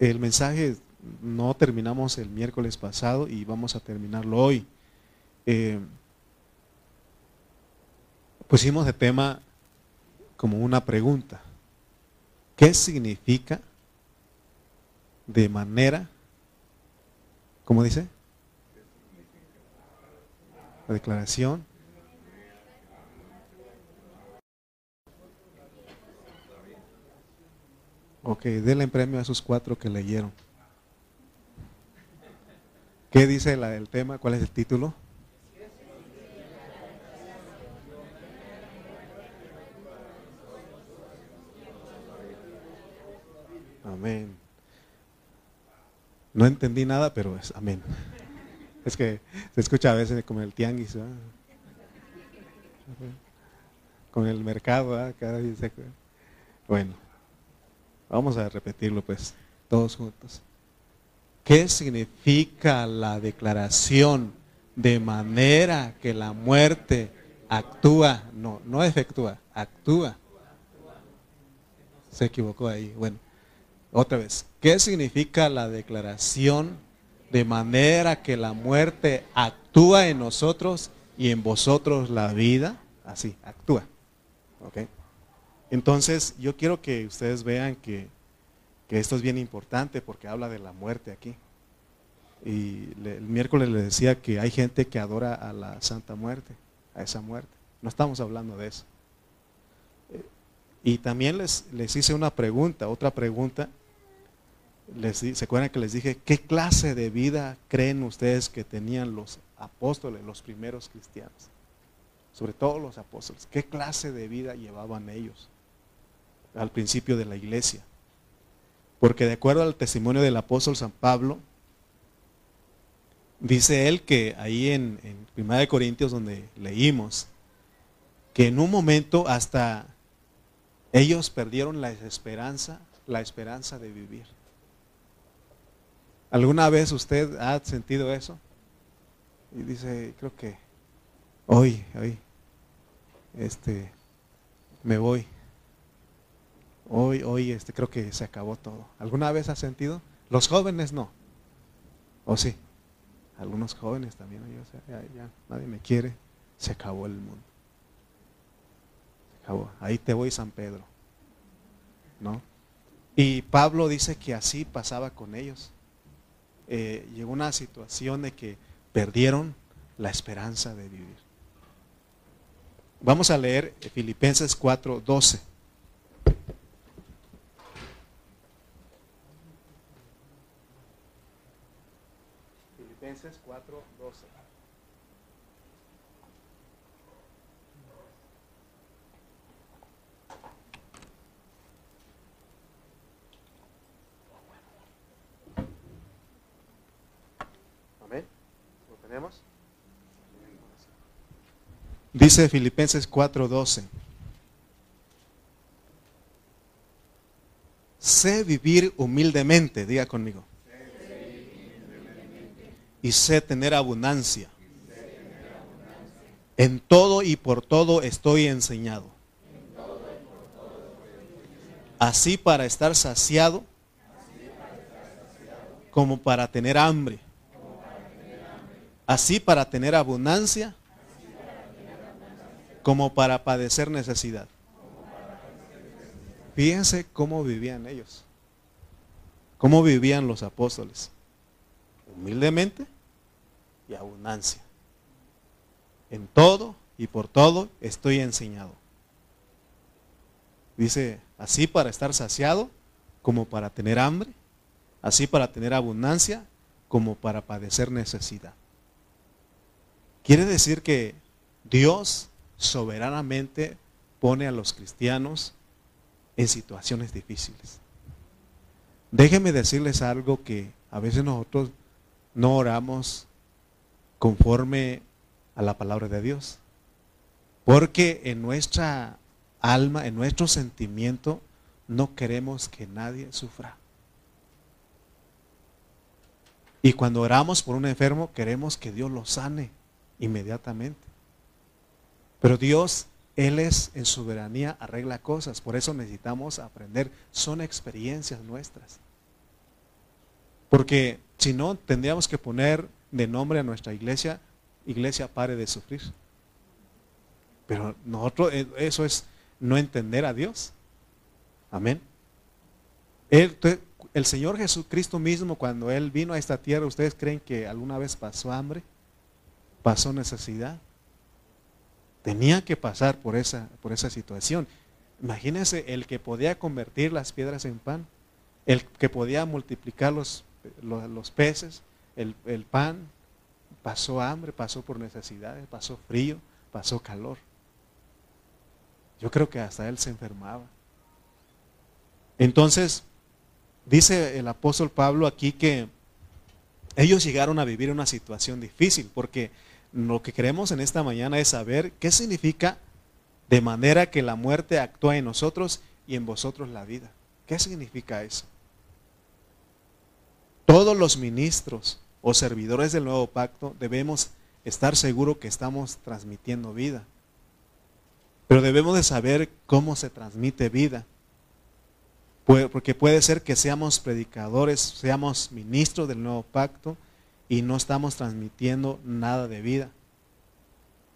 el mensaje no terminamos el miércoles pasado y vamos a terminarlo hoy. Eh, pusimos de tema como una pregunta. ¿Qué significa de manera, ¿cómo dice? La declaración. Ok, denle premio a esos cuatro que leyeron. ¿Qué dice la, el tema? ¿Cuál es el título? Amén. No entendí nada, pero es amén. Es que se escucha a veces como el tianguis, con el mercado, cada dice, bueno, vamos a repetirlo pues, todos juntos. ¿Qué significa la declaración de manera que la muerte actúa? No, no efectúa, actúa. Se equivocó ahí. Bueno, otra vez. ¿Qué significa la declaración de manera que la muerte actúa en nosotros y en vosotros la vida? Así, actúa. ¿Ok? Entonces, yo quiero que ustedes vean que esto es bien importante porque habla de la muerte aquí. Y el miércoles le decía que hay gente que adora a la Santa Muerte, a esa muerte. No estamos hablando de eso. Eh, y también les, les hice una pregunta, otra pregunta. Les, ¿Se acuerdan que les dije qué clase de vida creen ustedes que tenían los apóstoles, los primeros cristianos? Sobre todo los apóstoles. ¿Qué clase de vida llevaban ellos al principio de la iglesia? Porque de acuerdo al testimonio del apóstol San Pablo, dice él que ahí en, en 1 Corintios donde leímos, que en un momento hasta ellos perdieron la esperanza, la esperanza de vivir. ¿Alguna vez usted ha sentido eso? Y dice, creo que hoy, hoy, este, me voy. Hoy, hoy este, creo que se acabó todo. ¿Alguna vez has sentido? Los jóvenes no. ¿O sí? Algunos jóvenes también. nadie me quiere. Se acabó el mundo. Se acabó. Ahí te voy, San Pedro. ¿No? Y Pablo dice que así pasaba con ellos. Eh, llegó una situación de que perdieron la esperanza de vivir. Vamos a leer Filipenses 4, 12. Filipenses 4, 12. Amén. ¿Lo tenemos? Dice Filipenses 4:12. Sé vivir humildemente, diga conmigo y sé tener abundancia. En todo y por todo estoy enseñado. Así para estar saciado como para tener hambre. Así para tener abundancia como para padecer necesidad. Fíjense cómo vivían ellos. Cómo vivían los apóstoles humildemente y abundancia. En todo y por todo estoy enseñado. Dice, así para estar saciado como para tener hambre, así para tener abundancia como para padecer necesidad. Quiere decir que Dios soberanamente pone a los cristianos en situaciones difíciles. Déjenme decirles algo que a veces nosotros no oramos conforme a la palabra de Dios. Porque en nuestra alma, en nuestro sentimiento, no queremos que nadie sufra. Y cuando oramos por un enfermo, queremos que Dios lo sane inmediatamente. Pero Dios, Él es en soberanía, arregla cosas. Por eso necesitamos aprender. Son experiencias nuestras. Porque si no, tendríamos que poner de nombre a nuestra iglesia, iglesia pare de sufrir. Pero nosotros, eh, eso es no entender a Dios. Amén. El, Señor Jesucristo mismo, cuando Él vino a esta tierra, ¿ustedes creen que alguna vez pasó hambre? ¿Pasó necesidad? Tenía que pasar por esa, por esa situación. Imagínense el que podía convertir las piedras en pan, el que podía multiplicar los, los, peces, el, el pan, pasó hambre, pasó por necesidades, pasó frío, pasó calor. Yo creo que hasta él se enfermaba. Entonces, dice el apóstol Pablo aquí que ellos llegaron a vivir una situación difícil, porque lo que queremos en esta mañana es saber qué significa de manera que la muerte actúa en nosotros y en vosotros la vida. ¿Qué significa eso? Todos los ministros o servidores del nuevo pacto debemos estar seguros que estamos transmitiendo vida. Pero debemos de saber cómo se transmite vida. Porque puede ser que seamos predicadores, seamos ministros del nuevo pacto y no estamos transmitiendo nada de vida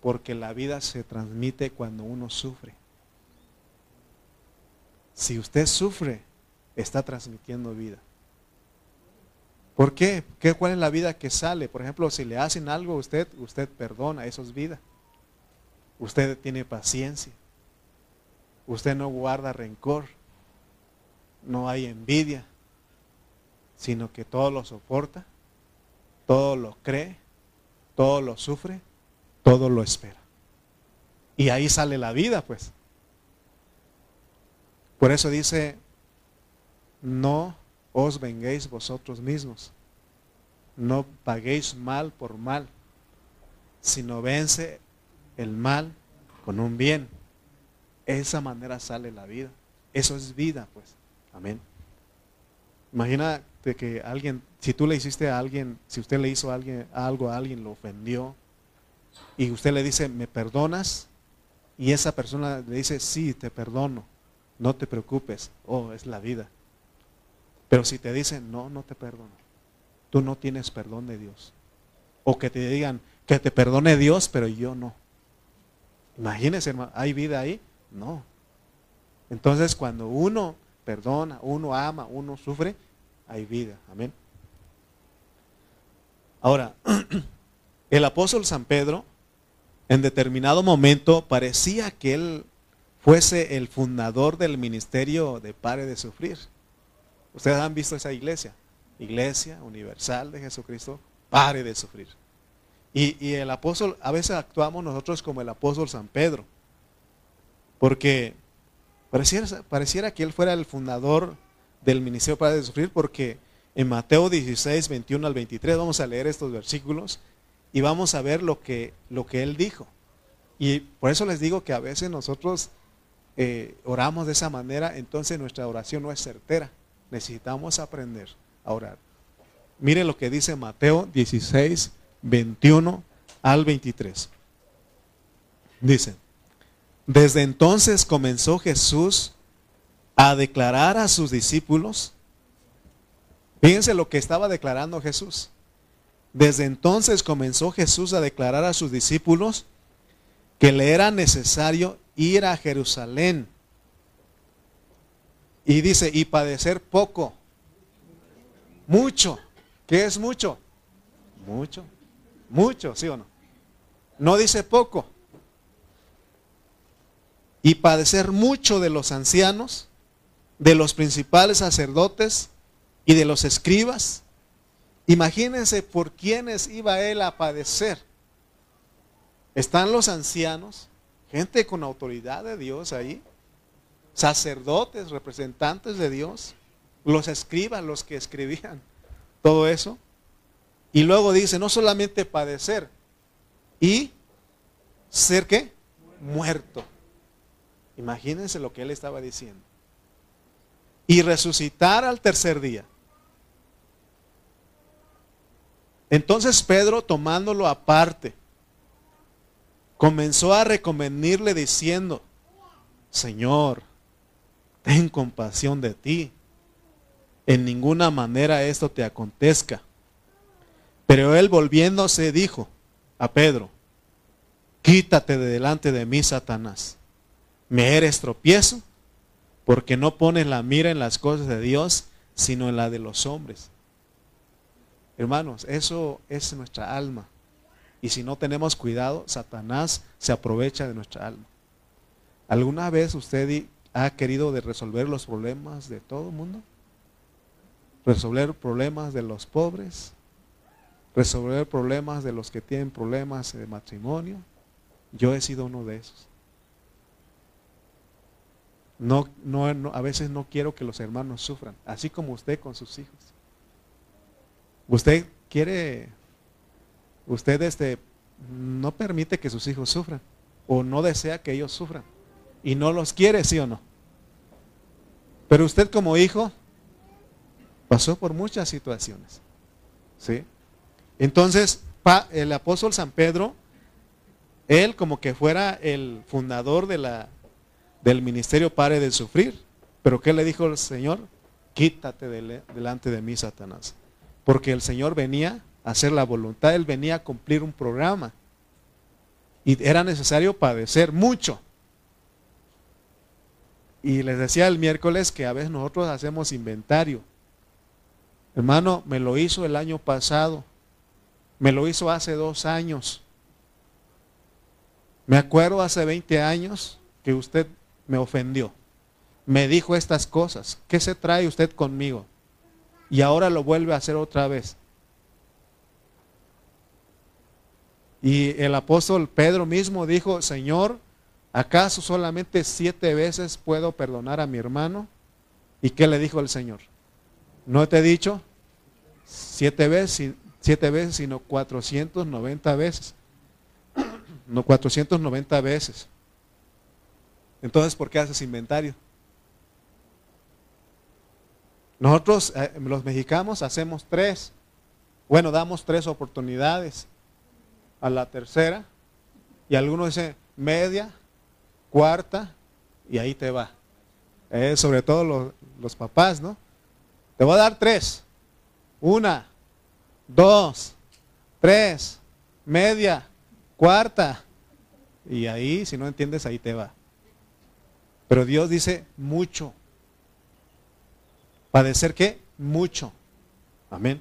porque la vida se transmite cuando uno sufre. Si usted sufre, está transmitiendo vida. ¿Por qué? ¿Qué ¿Cuál es la vida que sale? Por ejemplo, si le hacen algo a usted, usted perdona, eso es vida. Usted tiene paciencia. Usted no guarda rencor. No hay envidia, sino que todo lo soporta, todo lo cree, todo lo sufre todo lo espera. Y ahí sale la vida, pues. Por eso dice, no os venguéis vosotros mismos, no paguéis mal por mal, sino vence el mal con un bien. Esa manera sale la vida. Eso es vida, pues. Amén. Imagínate que alguien, si tú le hiciste a alguien, si usted le hizo a alguien algo a alguien, lo ofendió, y usted le dice, ¿me perdonas? Y esa persona le dice, sí, te perdono, no te preocupes, oh, es la vida. Pero si te dicen, no, no te perdono, tú no tienes perdón de Dios. O que te digan, que te perdone Dios, pero yo no. Imagínese, hermano, ¿hay vida ahí? No. Entonces, cuando uno perdona, uno ama, uno sufre, hay vida. Amén. Ahora, el apóstol San Pedro en determinado momento parecía que él fuese el fundador del ministerio de Pare de Sufrir. Ustedes han visto esa iglesia, Iglesia Universal de Jesucristo, Pare de Sufrir. Y, el apóstol, a veces actuamos nosotros como el apóstol San Pedro, porque pareciera, pareciera que él fuera el fundador del ministerio Pare de Sufrir, porque en Mateo 16, 21 al 23, vamos a leer estos versículos, y vamos a ver lo que, lo que Él dijo. Y por eso les digo que a veces nosotros eh, oramos de esa manera, entonces nuestra oración no es certera. Necesitamos aprender a orar. Miren lo que dice Mateo 16, 21 al 23. Dice, desde entonces comenzó Jesús a declarar a sus discípulos. Fíjense lo que estaba declarando Jesús. Desde entonces comenzó Jesús a declarar a sus discípulos que le era necesario ir a Jerusalén. Y dice, y padecer poco. Mucho. ¿Qué es mucho? Mucho. Mucho, ¿sí o no? No dice poco. Y padecer mucho de los ancianos, de los principales sacerdotes y de los escribas Imagínense por quiénes iba él a padecer. Están los ancianos, gente con autoridad de Dios ahí, sacerdotes, representantes de Dios, los escribas, los que escribían todo eso. Y luego dice, no solamente padecer, y ser qué? Muerto. Imagínense lo que él estaba diciendo. Y resucitar al tercer día. Entonces Pedro, tomándolo aparte, comenzó a recomendarle diciendo, Señor, ten compasión de ti. en ninguna manera esto te acontezca. Pero él volviéndose dijo a Pedro, quítate de delante de mí, Satanás. Me eres tropiezo porque no pones la mira en las cosas de Dios, sino en la de los hombres. Hermanos, eso es nuestra alma. Y si no tenemos cuidado, Satanás se aprovecha de nuestra alma. ¿Alguna vez usted ha querido de resolver los problemas de todo el mundo? ¿Resolver problemas de los pobres? ¿Resolver problemas de los que tienen problemas de matrimonio? Yo he sido uno de esos. No, no, a veces no quiero que los hermanos sufran, así como usted con sus hijos. Usted quiere, usted este, no permite que sus hijos sufran o no desea que ellos sufran y no los quiere, sí o no. Pero usted como hijo pasó por muchas situaciones. ¿sí? Entonces, el apóstol San Pedro, él como que fuera el fundador de la, del ministerio Pare de Sufrir. Pero ¿qué le dijo el Señor? Quítate delante de mí, Satanás. Porque el Señor venía a hacer la voluntad, Él venía a cumplir un programa. Y era necesario padecer mucho. Y les decía el miércoles que a veces nosotros hacemos inventario. Hermano, me lo hizo el año pasado. Me lo hizo hace dos años. Me acuerdo hace 20 años que usted me ofendió. Me dijo estas cosas. ¿Qué se trae usted conmigo? Y ahora lo vuelve a hacer otra vez. Y el apóstol Pedro mismo dijo, Señor, ¿acaso solamente siete veces puedo perdonar a mi hermano? ¿Y qué le dijo el Señor? ¿No te he dicho siete veces, siete veces, sino 490 veces? No, 490 veces. Entonces, ¿por qué haces inventario? Nosotros, eh, los mexicanos, hacemos tres. Bueno, damos tres oportunidades. A la tercera, y algunos dicen media, cuarta, y ahí te va. Eh, sobre todo los, los papás, ¿no? Te voy a dar tres. Una, dos, tres, media, cuarta. Y ahí, si no entiendes, ahí te va. Pero Dios dice mucho. ¿Padecer qué? Mucho. Amén.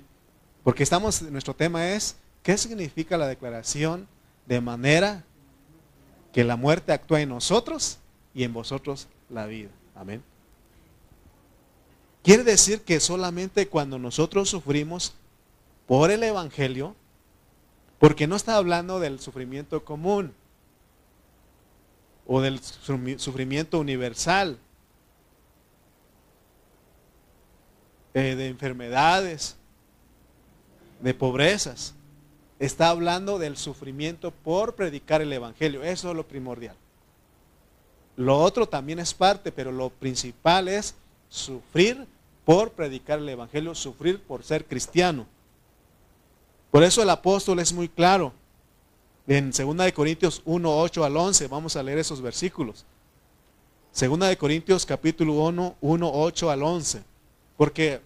Porque estamos, nuestro tema es, ¿qué significa la declaración de manera que la muerte actúa en nosotros y en vosotros la vida? Amén. Quiere decir que solamente cuando nosotros sufrimos por el Evangelio, porque no está hablando del sufrimiento común, o del sufrimiento universal, eh, de enfermedades, de pobrezas. Está hablando del sufrimiento por predicar el Evangelio. Eso es lo primordial. Lo otro también es parte, pero lo principal es sufrir por predicar el Evangelio, sufrir por ser cristiano. Por eso el apóstol es muy claro. En 2 de Corintios 1, 8 al 11, vamos a leer esos versículos. 2 de Corintios capítulo 1, 1, 8 al 11. Porque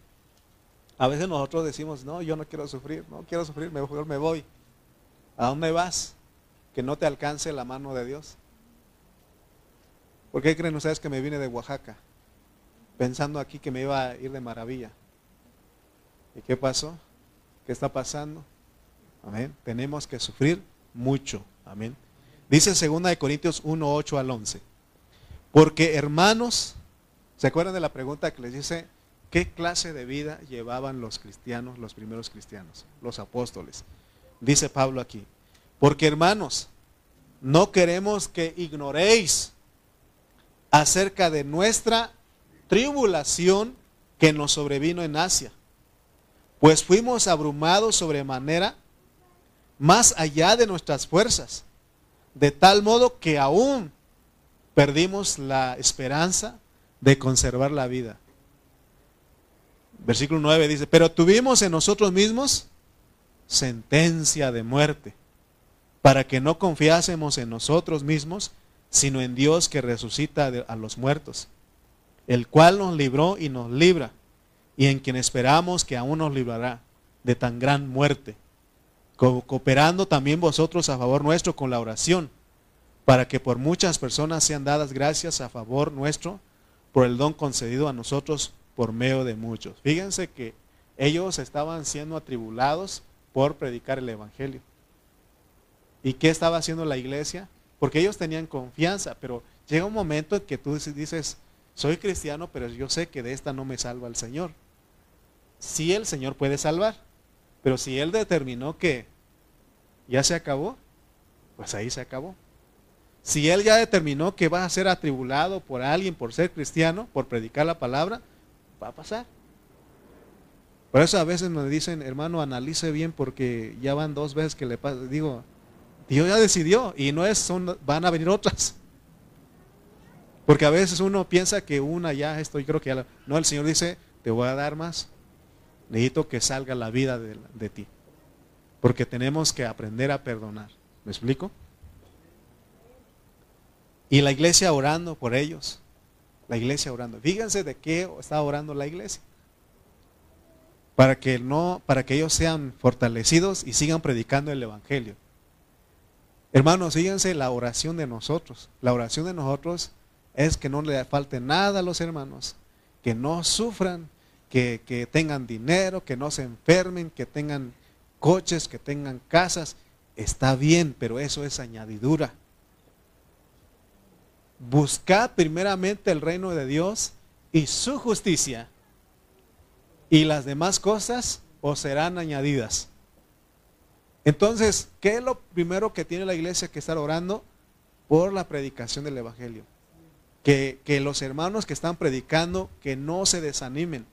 a veces nosotros decimos, no, yo no quiero sufrir, no quiero sufrir, mejor me voy. ¿A dónde vas? Que no te alcance la mano de Dios. ¿Por qué creen ustedes que me vine de Oaxaca? Pensando aquí que me iba a ir de maravilla. ¿Y qué pasó? ¿Qué está pasando? Amén. Tenemos que sufrir mucho. Amén. Dice 2 Corintios 1, 8 al 11. Porque hermanos, ¿se acuerdan de la pregunta que les dice, qué clase de vida llevaban los cristianos, los primeros cristianos, los apóstoles? Dice Pablo aquí, porque hermanos, no queremos que ignoréis acerca de nuestra tribulación que nos sobrevino en Asia, pues fuimos abrumados sobremanera más allá de nuestras fuerzas, de tal modo que aún perdimos la esperanza de conservar la vida. Versículo 9 dice, pero tuvimos en nosotros mismos sentencia de muerte, para que no confiásemos en nosotros mismos, sino en Dios que resucita a los muertos, el cual nos libró y nos libra y en quien esperamos que aún nos librará de tan gran muerte, cooperando también vosotros a favor nuestro con la oración, para que por muchas personas sean dadas gracias a favor nuestro por el don concedido a nosotros por medio de muchos. Fíjense que ellos estaban siendo atribulados por predicar el Evangelio. ¿Y qué estaba haciendo la iglesia? Porque ellos tenían confianza, pero llega un momento en que tú dices, soy cristiano, pero yo sé que de esta no me salva el Señor. Sí el Señor puede salvar, pero si Él determinó que ya se acabó, pues ahí se acabó. Si Él ya determinó que va a ser atribulado por alguien por ser cristiano, por predicar la palabra, va a pasar. Por eso a veces nos dicen, hermano, analice bien porque ya van dos veces que le pasa. Digo, Dios ya decidió y no es, son, van a venir otras. Porque a veces uno piensa que una ya, esto yo creo que ya, no, el Señor dice, te voy a dar más. Necesito que salga la vida de, de ti. Porque tenemos que aprender a perdonar. ¿Me explico? Y la iglesia orando por ellos. La iglesia orando. Fíjense de qué está orando la iglesia. Para que no, para que ellos sean fortalecidos y sigan predicando el evangelio. Hermanos, fíjense la oración de nosotros. La oración de nosotros es que no le falte nada a los hermanos, que no sufran, que, que tengan dinero, que no se enfermen, que tengan coches, que tengan casas. Está bien, pero eso es añadidura. Buscad primeramente el reino de Dios y su justicia, y las demás cosas os serán añadidas. Entonces, ¿qué es lo primero que tiene la iglesia que estar orando? Por la predicación del Evangelio. Que, que, los hermanos que están predicando, que no se desanimen.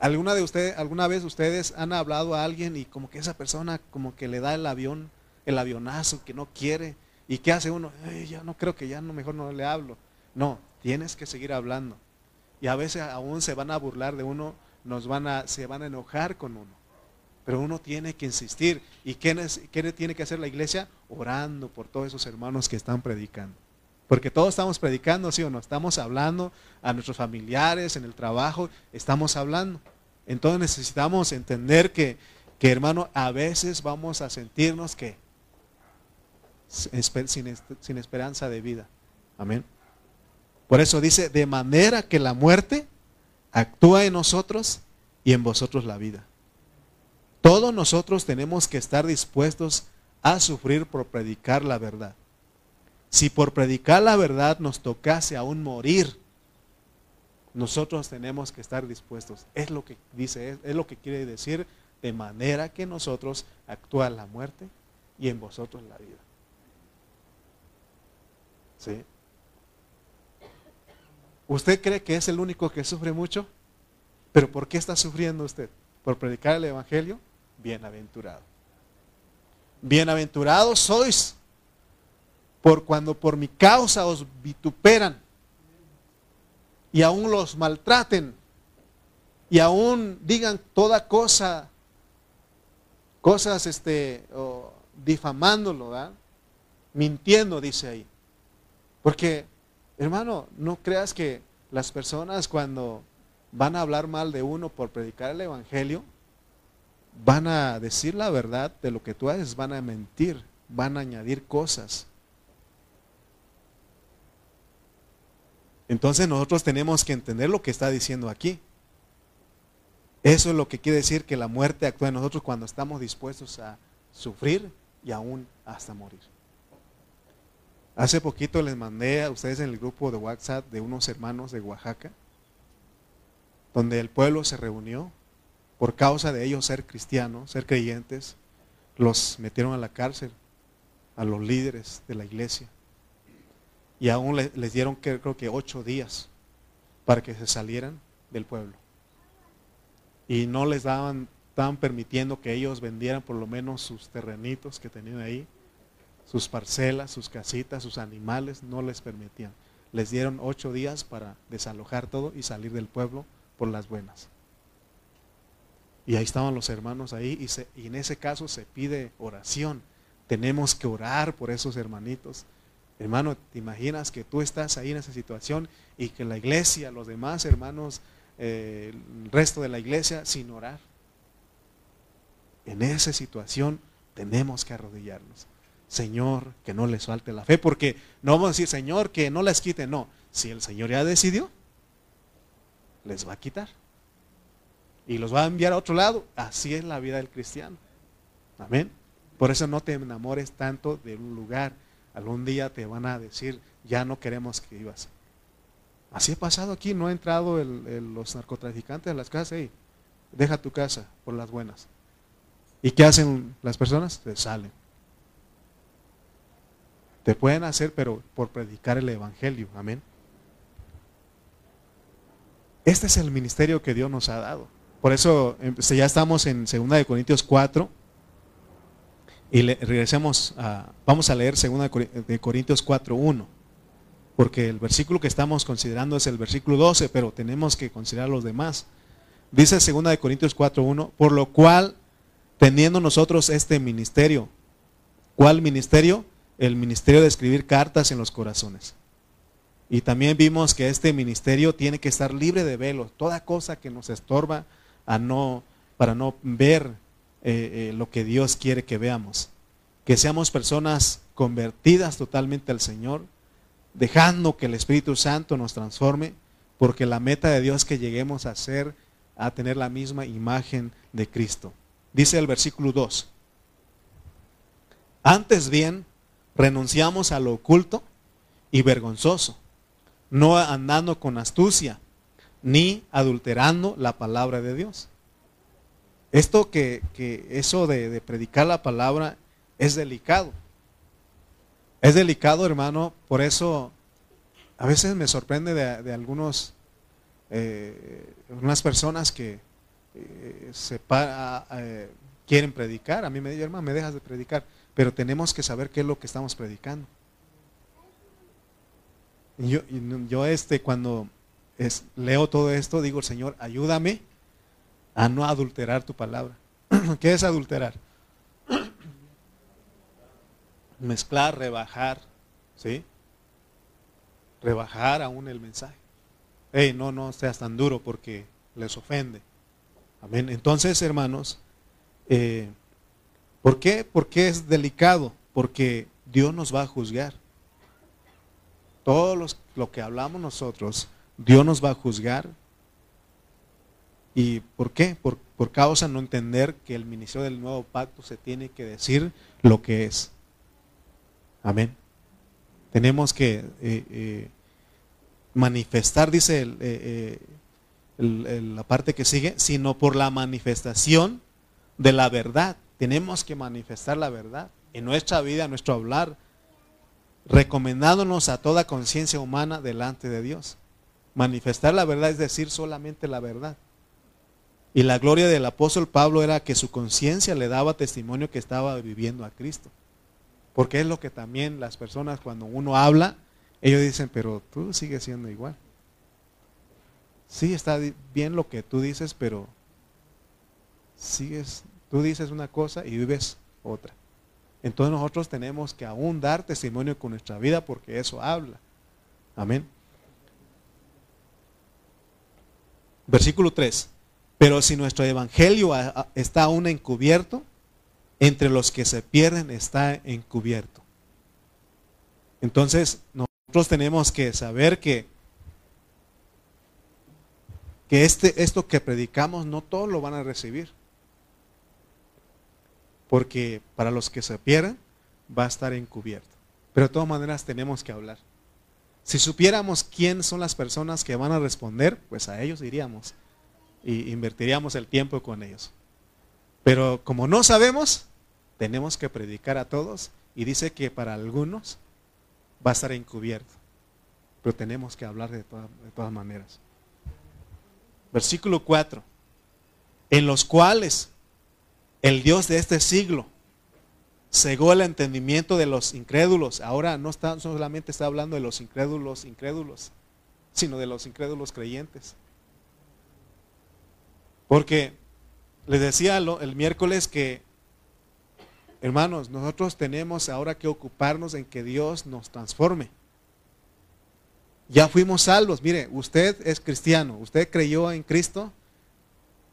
¿Alguna, de ustedes, ¿Alguna vez ustedes han hablado a alguien y como que esa persona como que le da el avión, el avionazo, que no quiere? ¿Y qué hace uno? ya no creo que ya no, mejor no le hablo. No, tienes que seguir hablando. Y a veces aún se van a burlar de uno, nos van a, se van a enojar con uno. Pero uno tiene que insistir. ¿Y qué, qué tiene que hacer la iglesia? Orando por todos esos hermanos que están predicando. Porque todos estamos predicando, ¿sí o no? Estamos hablando a nuestros familiares, en el trabajo, estamos hablando. Entonces necesitamos entender que, que hermano, a veces vamos a sentirnos que sin, sin esperanza de vida. Amén. Por eso dice, de manera que la muerte actúa en nosotros y en vosotros la vida. Todos nosotros tenemos que estar dispuestos a sufrir por predicar la verdad. Si por predicar la verdad nos tocase aún morir, nosotros tenemos que estar dispuestos. Es lo que dice, es, lo que quiere decir, de manera que nosotros actúa la muerte y en vosotros la vida. ¿Usted cree que es el único que sufre mucho? ¿Pero por qué está sufriendo usted? ¿Por predicar el Evangelio? bienaventurado. Bienaventurados sois por cuando por mi causa os vituperan y aún los maltraten y aún digan toda cosa, cosas este, difamándolo, mintiendo, dice ahí. Porque, hermano, no creas que las personas cuando van a hablar mal de uno por predicar el Evangelio, van a decir la verdad de lo que tú haces, van a mentir, van a añadir cosas. Entonces nosotros tenemos que entender lo que está diciendo aquí. Eso es lo que quiere decir que la muerte actúa en nosotros cuando estamos dispuestos a sufrir y aún hasta morir. Hace poquito les mandé a ustedes en el grupo de WhatsApp de unos hermanos de Oaxaca, donde el pueblo se reunió por causa de ellos ser cristianos, ser creyentes, los metieron a la cárcel, a los líderes de la iglesia. Y aún les dieron creo que ocho días para que se salieran del pueblo. Y no les daban, estaban permitiendo que ellos vendieran por lo menos sus terrenitos que tenían ahí, sus parcelas, sus casitas, sus animales, no les permitían. Les dieron ocho días para desalojar todo y salir del pueblo por las buenas. Y ahí estaban los hermanos ahí y, en ese caso se pide oración. Tenemos que orar por esos hermanitos. Hermano, ¿te imaginas que tú estás ahí en esa situación y que la iglesia, los demás hermanos eh, el resto de la iglesia sin orar. En esa situación tenemos que arrodillarnos. Señor, que no les falte la fe, porque no vamos a decir, Señor, que no les quite, no. Si el Señor ya decidió, les va a quitar. Y los va a enviar a otro lado. Así es la vida del cristiano. Amén. Por eso no te enamores tanto de un lugar. Algún día te van a decir, ya no queremos que vivas. Así ha pasado aquí, no ha entrado los narcotraficantes a las casas, y deja tu casa por las buenas. ¿Y qué hacen las personas? Se salen. Te pueden hacer, pero por predicar el Evangelio. Amén. Este es el ministerio que Dios nos ha dado. Por eso em, ya estamos en 2 de Corintios 4 y regresemos a, vamos a leer 2 de Corintios 4, 1, porque el versículo que estamos considerando es el versículo 12, pero tenemos que considerar los demás. Dice 2 de Corintios 4, 1, por lo cual, teniendo nosotros este ministerio, ¿cuál ministerio? El ministerio de escribir cartas en los corazones. Y también vimos que este ministerio tiene que estar libre de velos, toda cosa que nos estorba a no, para no ver eh, eh, lo que Dios quiere que veamos. Que seamos personas convertidas totalmente al Señor, dejando que el Espíritu Santo nos transforme, porque la meta de Dios es que lleguemos a ser, a tener la misma imagen de Cristo. Dice el versículo 2. Antes bien, renunciamos a lo oculto y vergonzoso, no andando con astucia, ni adulterando la palabra de Dios. Esto que, eso de, predicar la palabra es delicado. Es delicado, hermano, por eso a veces me sorprende de, algunos, eh, unas personas que eh, se eh, quieren predicar. A mí me dice, hermano, me dejas de predicar, pero tenemos que saber qué es lo que estamos predicando. Y yo, este, cuando leo todo esto, digo, Señor, ayúdame a no adulterar tu palabra. ¿Qué es adulterar? Mezclar, rebajar, ¿sí? Rebajar aún el mensaje. Hey, no, no seas tan duro porque les ofende. Amén. Entonces, hermanos, eh, ¿por qué? Porque es delicado, porque Dios nos va a juzgar. Todo lo que hablamos nosotros Dios nos va a juzgar. ¿Y por qué? Por, causa de no entender que el ministerio del nuevo pacto se tiene que decir lo que es. Amén. Tenemos que eh, eh, manifestar, dice eh, la parte que sigue, sino por la manifestación de la verdad. Tenemos que manifestar la verdad en nuestra vida, en nuestro hablar, recomendándonos a toda conciencia humana delante de Dios. Manifestar la verdad es decir solamente la verdad. Y la gloria del apóstol Pablo era que su conciencia le daba testimonio que estaba viviendo a Cristo. Porque es lo que también las personas cuando uno habla, ellos dicen, pero tú sigues siendo igual. Sí, está bien lo que tú dices, pero sigues, tú dices una cosa y vives otra. Entonces nosotros tenemos que aún dar testimonio con nuestra vida porque eso habla. Amén. Versículo 3. Pero si nuestro evangelio está aún encubierto, entre los que se pierden está encubierto. Entonces, nosotros tenemos que saber que, que este, esto que predicamos no todos lo van a recibir. Porque para los que se pierden va a estar encubierto. Pero de todas maneras tenemos que hablar. Si supiéramos quién son las personas que van a responder, pues a ellos iríamos y invertiríamos el tiempo con ellos. Pero como no sabemos, tenemos que predicar a todos y dice que para algunos va a estar encubierto. Pero tenemos que hablar de, de todas maneras. Versículo 4. En los cuales el Dios de este siglo cegó el entendimiento de los incrédulos. Ahora no está, solamente está hablando de los incrédulos, incrédulos, sino de los incrédulos creyentes. Porque les decía el miércoles que, hermanos, nosotros tenemos ahora que ocuparnos en que Dios nos transforme. Ya fuimos salvos. Mire, usted es cristiano, usted creyó en Cristo,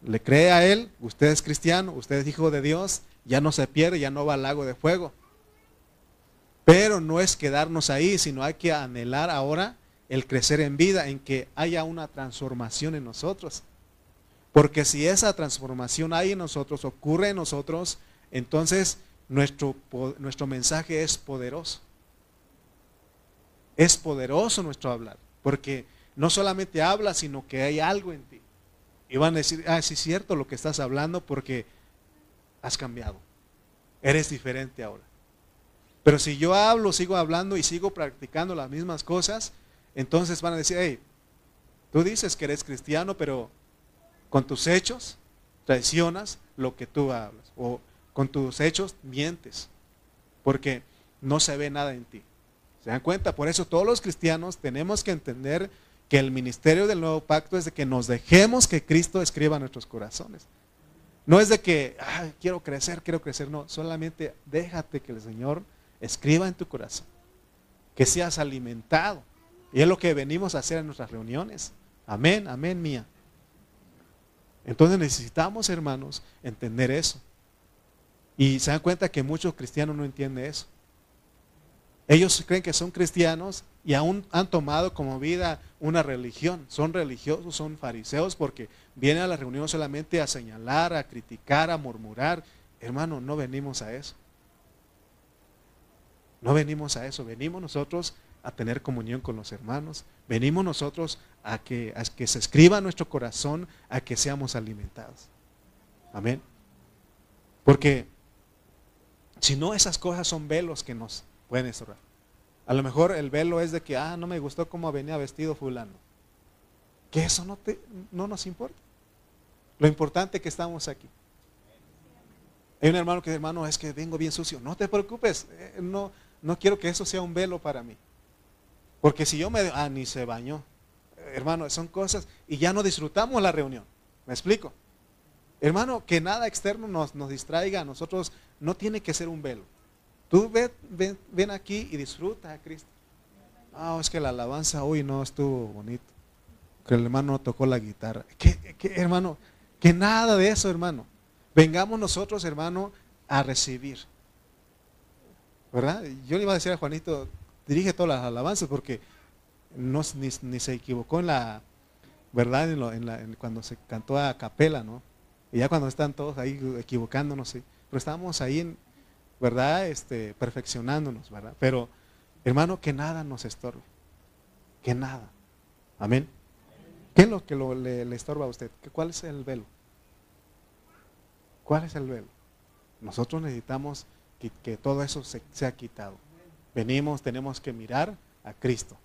le cree a Él, usted es cristiano, usted es hijo de Dios, ya no se pierde, ya no va al lago de fuego. Pero no es quedarnos ahí, sino hay que anhelar ahora el crecer en vida, en que haya una transformación en nosotros. Porque si esa transformación hay en nosotros, ocurre en nosotros, entonces nuestro, nuestro mensaje es poderoso. Es poderoso nuestro hablar, porque no solamente habla, sino que hay algo en ti. Y van a decir, ah, sí es cierto lo que estás hablando porque has cambiado. Eres diferente ahora. Pero si yo hablo, sigo hablando y sigo practicando las mismas cosas, entonces van a decir, hey, tú dices que eres cristiano, pero con tus hechos traicionas lo que tú hablas. O con tus hechos mientes. Porque no se ve nada en ti. ¿Se dan cuenta? Por eso todos los cristianos tenemos que entender que el ministerio del nuevo pacto es de que nos dejemos que Cristo escriba nuestros corazones. No es de que, quiero crecer, quiero crecer. No, solamente déjate que el Señor escriba en tu corazón. Que seas alimentado. Y es lo que venimos a hacer en nuestras reuniones. Amén, amén mía. Entonces necesitamos, hermanos, entender eso. Y se dan cuenta que muchos cristianos no entienden eso. Ellos creen que son cristianos y aún han tomado como vida una religión. Son religiosos, son fariseos porque vienen a la reunión solamente a señalar, a criticar, a murmurar. Hermano, no venimos a eso. No venimos a eso. Venimos nosotros a tener comunión con los hermanos. Venimos nosotros a que, a que se escriba nuestro corazón, a que seamos alimentados. Amén. Porque si no, esas cosas son velos que nos pueden. A lo mejor el velo es de que, ah, no me gustó cómo venía vestido fulano. Que eso no, te, no nos importa. Lo importante es que estamos aquí. Hay un hermano que dice, hermano, es que vengo bien sucio. No te preocupes, eh, no, no quiero que eso sea un velo para mí. Porque si yo me, ah, ni se bañó. Hermano, son cosas y ya no disfrutamos la reunión. ¿Me explico? Hermano, que nada externo nos, nos distraiga a nosotros, no tiene que ser un velo. Tú ven, ven, aquí y disfruta a Cristo. Ah, es que la alabanza hoy no estuvo bonito. Que el hermano tocó la guitarra. ¿Qué, hermano? Que nada de eso, hermano. Vengamos nosotros, hermano, a recibir. ¿Verdad? Yo le iba a decir a Juanito, dirige todas las alabanzas porque no, ni, se equivocó en la, ¿verdad? En, cuando se cantó a capela, ¿no? Y ya cuando están todos ahí equivocándonos, ¿sí? pero estábamos ahí, en, ¿verdad? Este, perfeccionándonos, ¿verdad? Pero, hermano, que nada nos estorbe, que nada. Amén. ¿Qué es lo que le, estorba a usted? ¿Cuál es el velo? ¿Cuál es el velo? Nosotros necesitamos que, todo eso se, sea quitado. Venimos, tenemos que mirar a Cristo.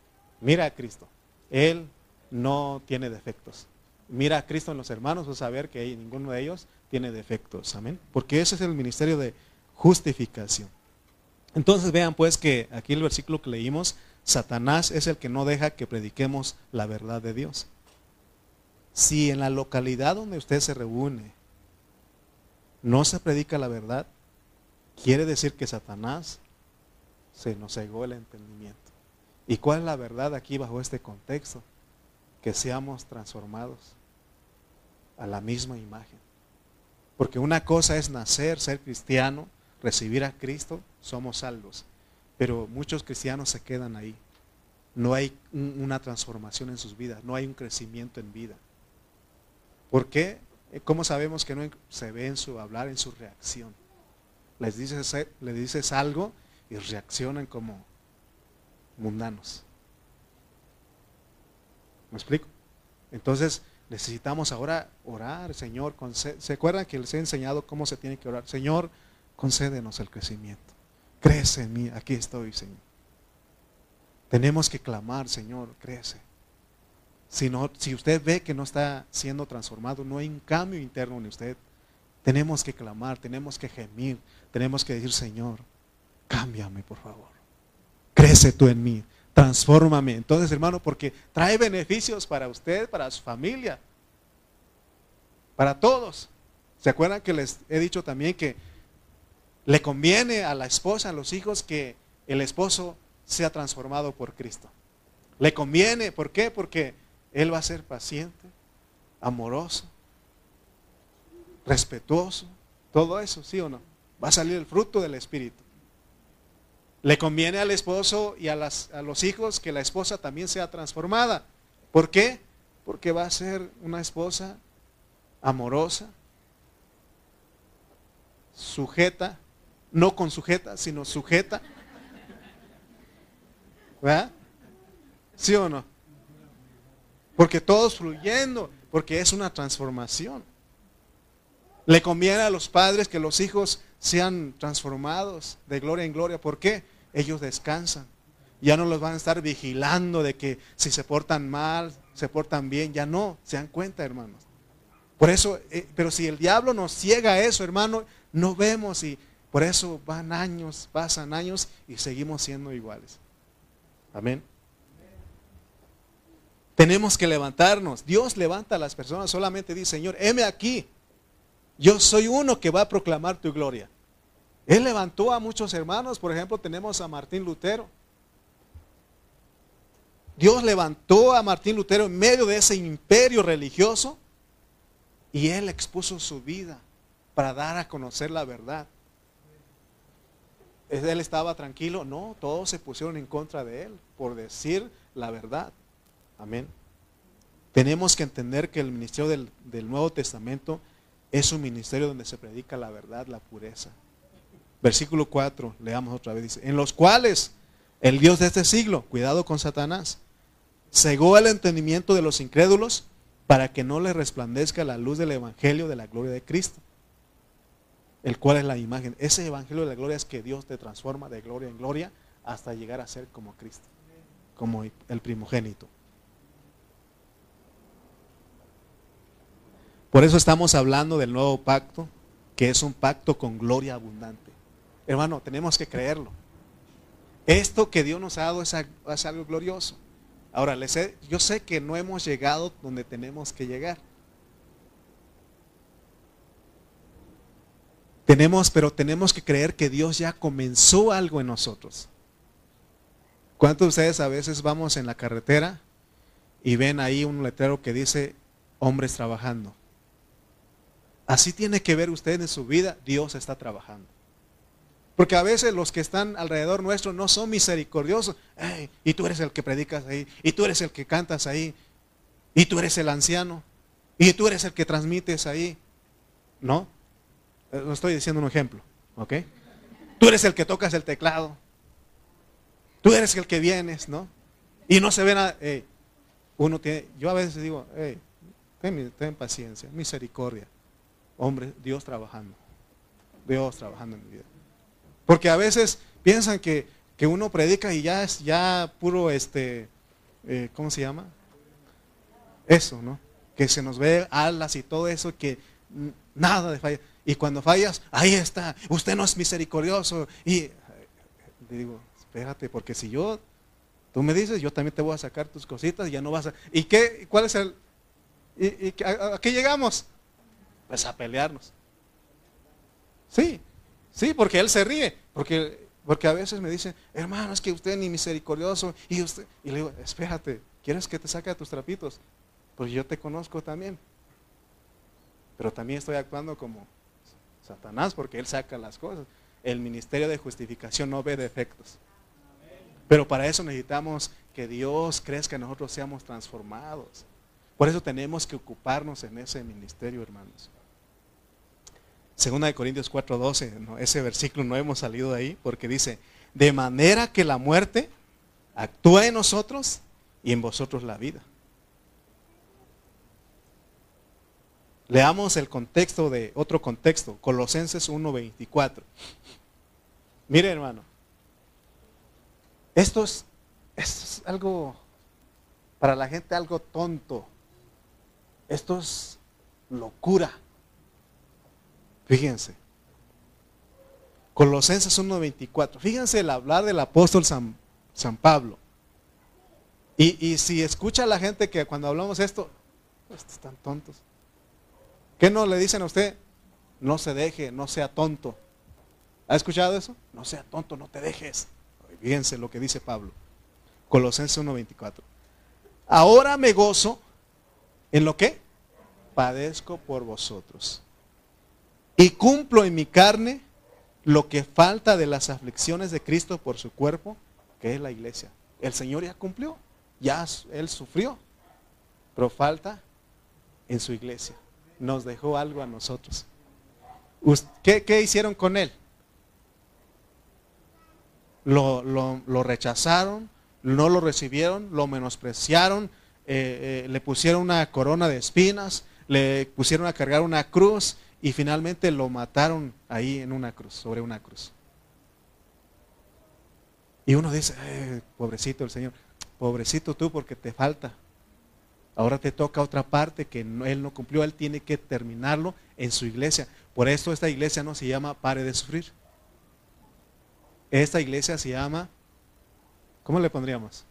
Mira a Cristo. Él no tiene defectos mira a Cristo en los hermanos, vas a ver que ninguno de ellos tiene defectos. Amén. Porque ese es el ministerio de justificación. Entonces vean pues que aquí el versículo que leímos, Satanás es el que no deja que prediquemos la verdad de Dios. Si en la localidad donde usted se reúne no se predica la verdad, quiere decir que Satanás se nos cegó el entendimiento. ¿Y cuál es la verdad aquí bajo este contexto? Que seamos transformados a la misma imagen. Porque una cosa es nacer, ser cristiano, recibir a Cristo, somos salvos. Pero muchos cristianos se quedan ahí. No hay una transformación en sus vidas, no hay un crecimiento en vida. ¿Por qué? Eh, ¿Cómo sabemos que no se ve en su hablar, en su reacción? Les les dices algo y reaccionan como mundanos. ¿Me explico? Entonces, Necesitamos ahora orar, Señor. ¿Se acuerdan que les he enseñado cómo se tiene que orar? Señor, concédenos el crecimiento. Crece en mí, aquí estoy, Señor. Tenemos que clamar, Señor, crece. Si, si usted ve que no está siendo transformado, no hay un cambio interno en usted, tenemos que clamar, tenemos que gemir, tenemos que decir, Señor, cámbiame, por favor. Crece tú en mí. Transfórmame. Entonces, hermano, porque trae beneficios para usted, para su familia, para todos. ¿Se acuerdan que les he dicho también que le conviene a la esposa, a los hijos, que el esposo sea transformado por Cristo? Le conviene, ¿por qué? Porque él va a ser paciente, amoroso, respetuoso, todo eso, ¿sí o no? Va a salir el fruto del Espíritu. Le conviene al esposo y a, los hijos que la esposa también sea transformada. ¿Por qué? Porque va a ser una esposa amorosa, sujeta, no con sujeta, sino sujeta. ¿Verdad? ¿Sí o no? Porque todos fluyendo, porque es una transformación. Le conviene a los padres que los hijos sean transformados de gloria en gloria. ¿Por qué? Ellos descansan. Ya no los van a estar vigilando de que si se portan mal, se portan bien. Ya no, se dan cuenta, hermanos. Por eso, eh, pero si el diablo nos ciega a eso, hermano, no vemos y por eso van años, pasan años y seguimos siendo iguales. Amén. Tenemos que levantarnos. Dios levanta a las personas, solamente dice, Señor, heme aquí. Yo soy uno que va a proclamar tu gloria. Él levantó a muchos hermanos, por ejemplo, tenemos a Martín Lutero. Dios levantó a Martín Lutero en medio de ese imperio religioso y él expuso su vida para dar a conocer la verdad. ¿Él estaba tranquilo? No, todos se pusieron en contra de él por decir la verdad. Amén. Tenemos que entender que el ministerio del, del Nuevo Testamento es un ministerio donde se predica la verdad, la pureza. Versículo 4, leamos otra vez, dice, en los cuales el Dios de este siglo, cuidado con Satanás, cegó el entendimiento de los incrédulos para que no les resplandezca la luz del Evangelio de la gloria de Cristo, el cual es la imagen. Ese Evangelio de la gloria es que Dios te transforma de gloria en gloria hasta llegar a ser como Cristo, como el primogénito. Por eso estamos hablando del nuevo pacto, que es un pacto con gloria abundante. Hermano, tenemos que creerlo. Esto que Dios nos ha dado es, algo glorioso. Ahora, yo sé que no hemos llegado donde tenemos que llegar. Tenemos, pero tenemos que creer que Dios ya comenzó algo en nosotros. ¿Cuántos de ustedes a veces vamos en la carretera y ven ahí un letrero que dice hombres trabajando? Así tiene que ver usted en su vida, Dios está trabajando. Porque a veces los que están alrededor nuestro no son misericordiosos. y tú eres el que predicas ahí. Y tú eres el que cantas ahí. Y tú eres el anciano. Y tú eres el que transmites ahí. ¿No? Eh, no estoy diciendo un ejemplo. ¿Ok? Tú eres el que tocas el teclado. Tú eres el que vienes, ¿no? Y no se ve nada. uno tiene, yo a veces digo, ten, ten paciencia, misericordia. Hombre, Dios trabajando. Dios trabajando en mi vida. Porque a veces piensan que, uno predica y ya es ya puro, este, eh, ¿cómo se llama? Eso, ¿no? Que se nos ve alas y todo eso, que nada de falla. Y cuando fallas, ahí está, usted no es misericordioso. Y digo, espérate, porque si yo, tú me dices, yo también te voy a sacar tus cositas y ya no vas a... ¿Y qué? ¿Cuál es el... ¿Y, a qué llegamos? Pues a pelearnos. Sí, Sí, porque él se ríe, porque, porque a veces me dice, hermano, es que usted ni misericordioso, y usted, y le digo, espérate, ¿quieres que te saque tus trapitos? Pues yo te conozco también. Pero también estoy actuando como Satanás, porque él saca las cosas. El ministerio de justificación no ve defectos. Pero para eso necesitamos que Dios crezca, nosotros seamos transformados. Por eso tenemos que ocuparnos en ese ministerio, hermanos. Segunda de Corintios 4:12, ese versículo no hemos salido de ahí porque dice, de manera que la muerte actúa en nosotros y en vosotros la vida. Leamos el contexto de otro contexto, Colosenses 1:24. Mire, hermano, esto es, esto es algo, para la gente algo tonto. Esto es locura. Fíjense. Colosenses 1.24. Fíjense el hablar del apóstol San, San Pablo. Y, si escucha a la gente que cuando hablamos esto, pues están tontos. ¿Qué no le dicen a usted? No se deje, no sea tonto. ¿Ha escuchado eso? No sea tonto, no te dejes. Fíjense lo que dice Pablo. Colosenses 1.24. Ahora me gozo en lo que padezco por vosotros. Y cumplo en mi carne lo que falta de las aflicciones de Cristo por su cuerpo, que es la iglesia. El Señor ya cumplió, ya Él sufrió, pero falta en su iglesia. Nos dejó algo a nosotros. ¿Qué, qué hicieron con Él? Lo, lo, rechazaron, no lo recibieron, lo menospreciaron, eh, eh, le pusieron una corona de espinas, le pusieron a cargar una cruz y finalmente lo mataron ahí en una cruz, sobre una cruz. Y uno dice, pobrecito el Señor, pobrecito tú porque te falta. Ahora te toca otra parte que Él no cumplió, Él tiene que terminarlo en su iglesia. Por eso esta iglesia no se llama pare de sufrir. Esta iglesia se llama, ¿cómo le pondríamos?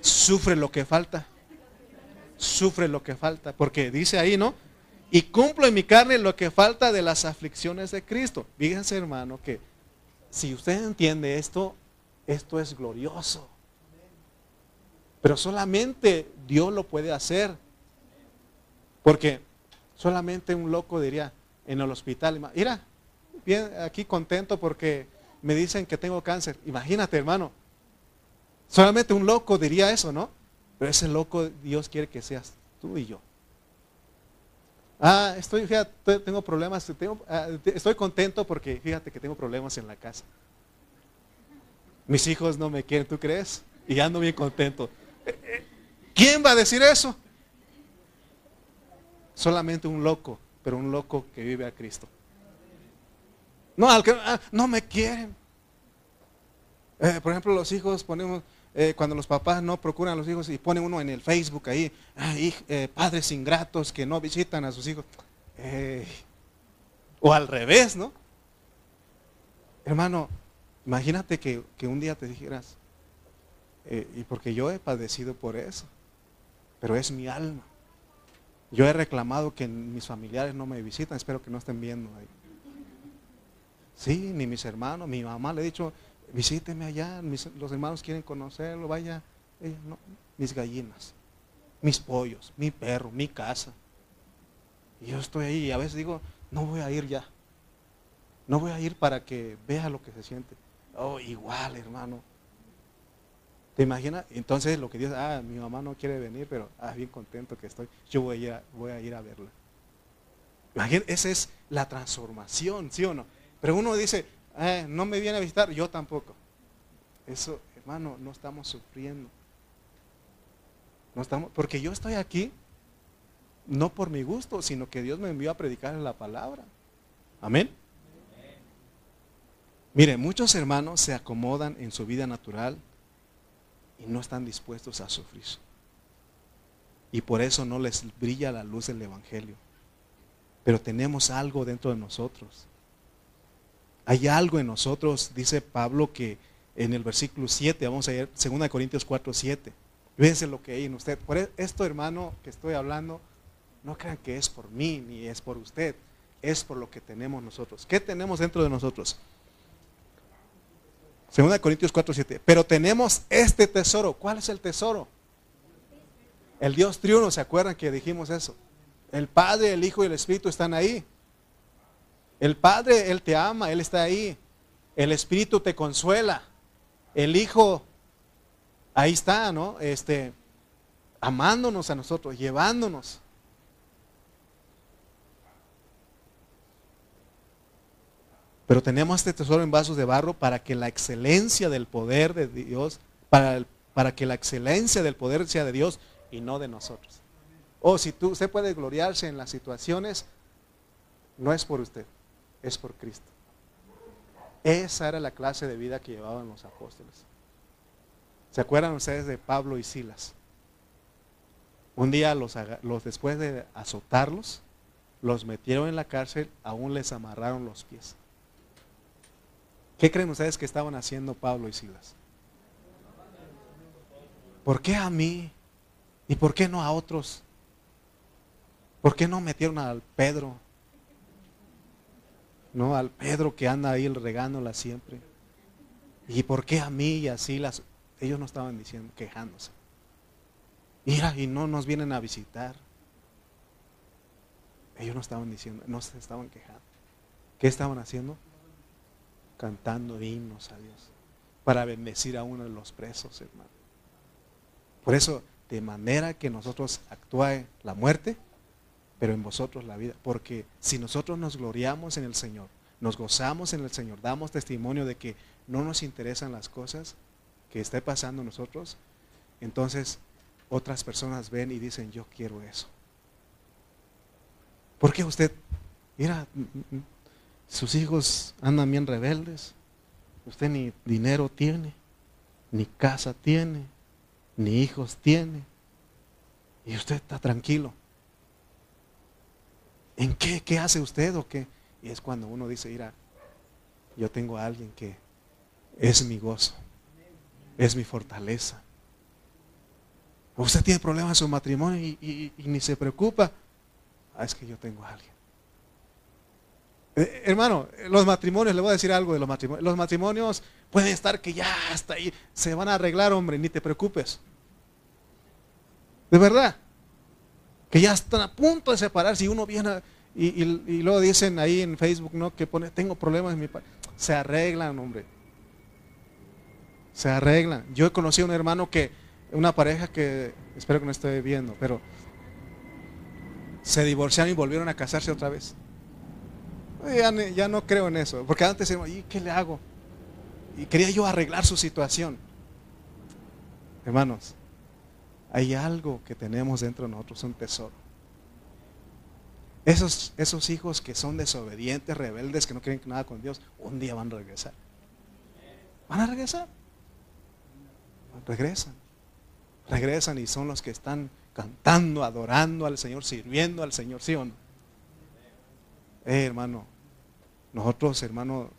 Sufre lo que falta. Sufre lo que falta. Porque dice ahí, ¿no? Y cumplo en mi carne lo que falta de las aflicciones de Cristo. Fíjense, hermano, que si usted entiende esto, esto es glorioso. Pero solamente Dios lo puede hacer. Porque solamente un loco diría en el hospital, mira, bien aquí contento porque me dicen que tengo cáncer. Imagínate, hermano. Solamente un loco diría eso, ¿no? Pero ese loco Dios quiere que seas tú y yo. Ah, estoy, fíjate, tengo problemas, ah, estoy contento porque fíjate que tengo problemas en la casa. Mis hijos no me quieren, ¿tú crees? Y ando bien contento. ¿Quién va a decir eso? Solamente un loco, pero un loco que vive a Cristo. No, al que, ah, no me quieren. Eh, por ejemplo, los hijos ponemos, eh, cuando los papás no procuran a los hijos y ponen uno en el Facebook ahí, eh, padres ingratos que no visitan a sus hijos. o al revés, ¿no? Hermano, imagínate que, un día te dijeras, y porque yo he padecido por eso, pero es mi alma. Yo he reclamado que mis familiares no me visitan, espero que no estén viendo ahí. Sí, ni mis hermanos, mi mamá le he dicho, visíteme allá, los hermanos quieren conocerlo, vaya, mis gallinas, mis pollos, mi perro, mi casa. Y yo estoy ahí y a veces digo, no voy a ir ya. No voy a ir para que vea lo que se siente. Oh, igual, hermano. ¿Te imaginas? Entonces lo que dice, ah, mi mamá no quiere venir, pero ah, bien contento que estoy. Yo voy a ir a, voy a, ir a verla. esa es la transformación, ¿sí o no? Pero uno dice, eh, no me viene a visitar, yo tampoco. Eso, hermano, no estamos sufriendo. No estamos, porque yo estoy aquí no por mi gusto, sino que Dios me envió a predicar la palabra. Amén. Mire, muchos hermanos se acomodan en su vida natural y no están dispuestos a sufrir. Y por eso no les brilla la luz del Evangelio. Pero tenemos algo dentro de nosotros hay algo en nosotros, dice Pablo, que en el versículo 7, vamos a ir, 2 Corintios 4, 7. Fíjense lo que hay en usted. Por e, esto, hermano, que estoy hablando, no crean que es por mí ni es por usted, es por lo que tenemos nosotros. ¿Qué tenemos dentro de nosotros? 2 Corintios 4, 7. Pero tenemos este tesoro. ¿Cuál es el tesoro? El Dios triuno, ¿se acuerdan que dijimos eso? El Padre, el Hijo y el Espíritu están ahí. El Padre, Él te ama, Él está ahí. El Espíritu te consuela. El Hijo, ahí está, ¿no? Este, amándonos a nosotros, llevándonos. Pero tenemos este tesoro en vasos de barro para que la excelencia del poder de Dios, para, para que la excelencia del poder sea de Dios y no de nosotros. O si tú, usted puede gloriarse en las situaciones, no es por usted es por Cristo. Esa era la clase de vida que llevaban los apóstoles. ¿Se acuerdan ustedes de Pablo y Silas? Un día los, después de azotarlos, los metieron en la cárcel, aún les amarraron los pies. ¿Qué creen ustedes que estaban haciendo Pablo y Silas? ¿Por qué a mí? ¿Y por qué no a otros? ¿Por qué no metieron al Pedro, ¿no? Al Pedro que anda ahí regándola siempre. ¿Y por qué a mí y así las... Ellos no estaban diciendo, quejándose. Mira, y no nos vienen a visitar. Ellos no estaban diciendo, no se estaban quejando. ¿Qué estaban haciendo? Cantando himnos a Dios para bendecir a uno de los presos, hermano. Por eso, de manera que nosotros actúe la muerte, pero en vosotros la vida. Porque si nosotros nos gloriamos en el Señor, nos gozamos en el Señor, damos testimonio de que no nos interesan las cosas que esté pasando nosotros, entonces otras personas ven y dicen, yo quiero eso. Porque usted, mira, sus hijos andan bien rebeldes, usted ni dinero tiene, ni casa tiene, ni hijos tiene, y usted está tranquilo. ¿En qué? ¿Qué hace usted o qué? Y es cuando uno dice, mira, yo tengo a alguien que es mi gozo, es mi fortaleza. Usted tiene problemas en su matrimonio y, ni se preocupa. Ah, es que yo tengo a alguien. Eh, hermano, los matrimonios, le voy a decir algo de los matrimonios. Los matrimonios pueden estar que ya hasta ahí se van a arreglar, hombre, ni te preocupes. De verdad que ya están a punto de separarse y uno viene y, luego dicen ahí en Facebook, ¿no? Que pone, tengo problemas en mi país. Se arreglan, hombre. Se arreglan. Yo he conocido a un hermano que, una pareja que, espero que no esté viendo, pero se divorciaron y volvieron a casarse otra vez. Ya, no creo en eso, porque antes, ¿y qué le hago? Y quería yo arreglar su situación. Hermanos, hay algo que tenemos dentro de nosotros, un tesoro. Esos, esos hijos que son desobedientes, rebeldes, que no quieren nada con Dios, un día van a regresar. Van a regresar. Regresan. Regresan y son los que están cantando, adorando al Señor, sirviendo al Señor, ¿sí o no? Eh, hermano, nosotros, hermano,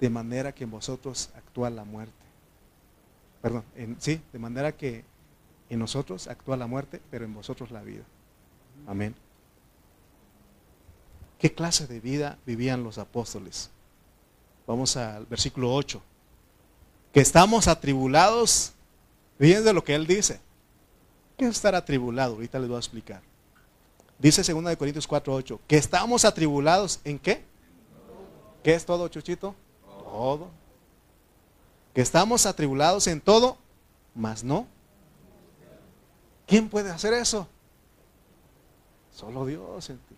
de manera que en vosotros actúa la muerte perdón, sí, de manera que en nosotros actúa la muerte, pero en vosotros la vida. Amén. ¿Qué clase de vida vivían los apóstoles? Vamos al versículo 8. Que estamos atribulados, fíjense lo que él dice. ¿Qué es estar atribulado? Ahorita les voy a explicar. Dice 2 de Corintios 4, 8, que estamos atribulados en qué? ¿Qué es todo, Chuchito? Todo que estamos atribulados en todo, mas no. ¿Quién puede hacer eso? Solo Dios en ti.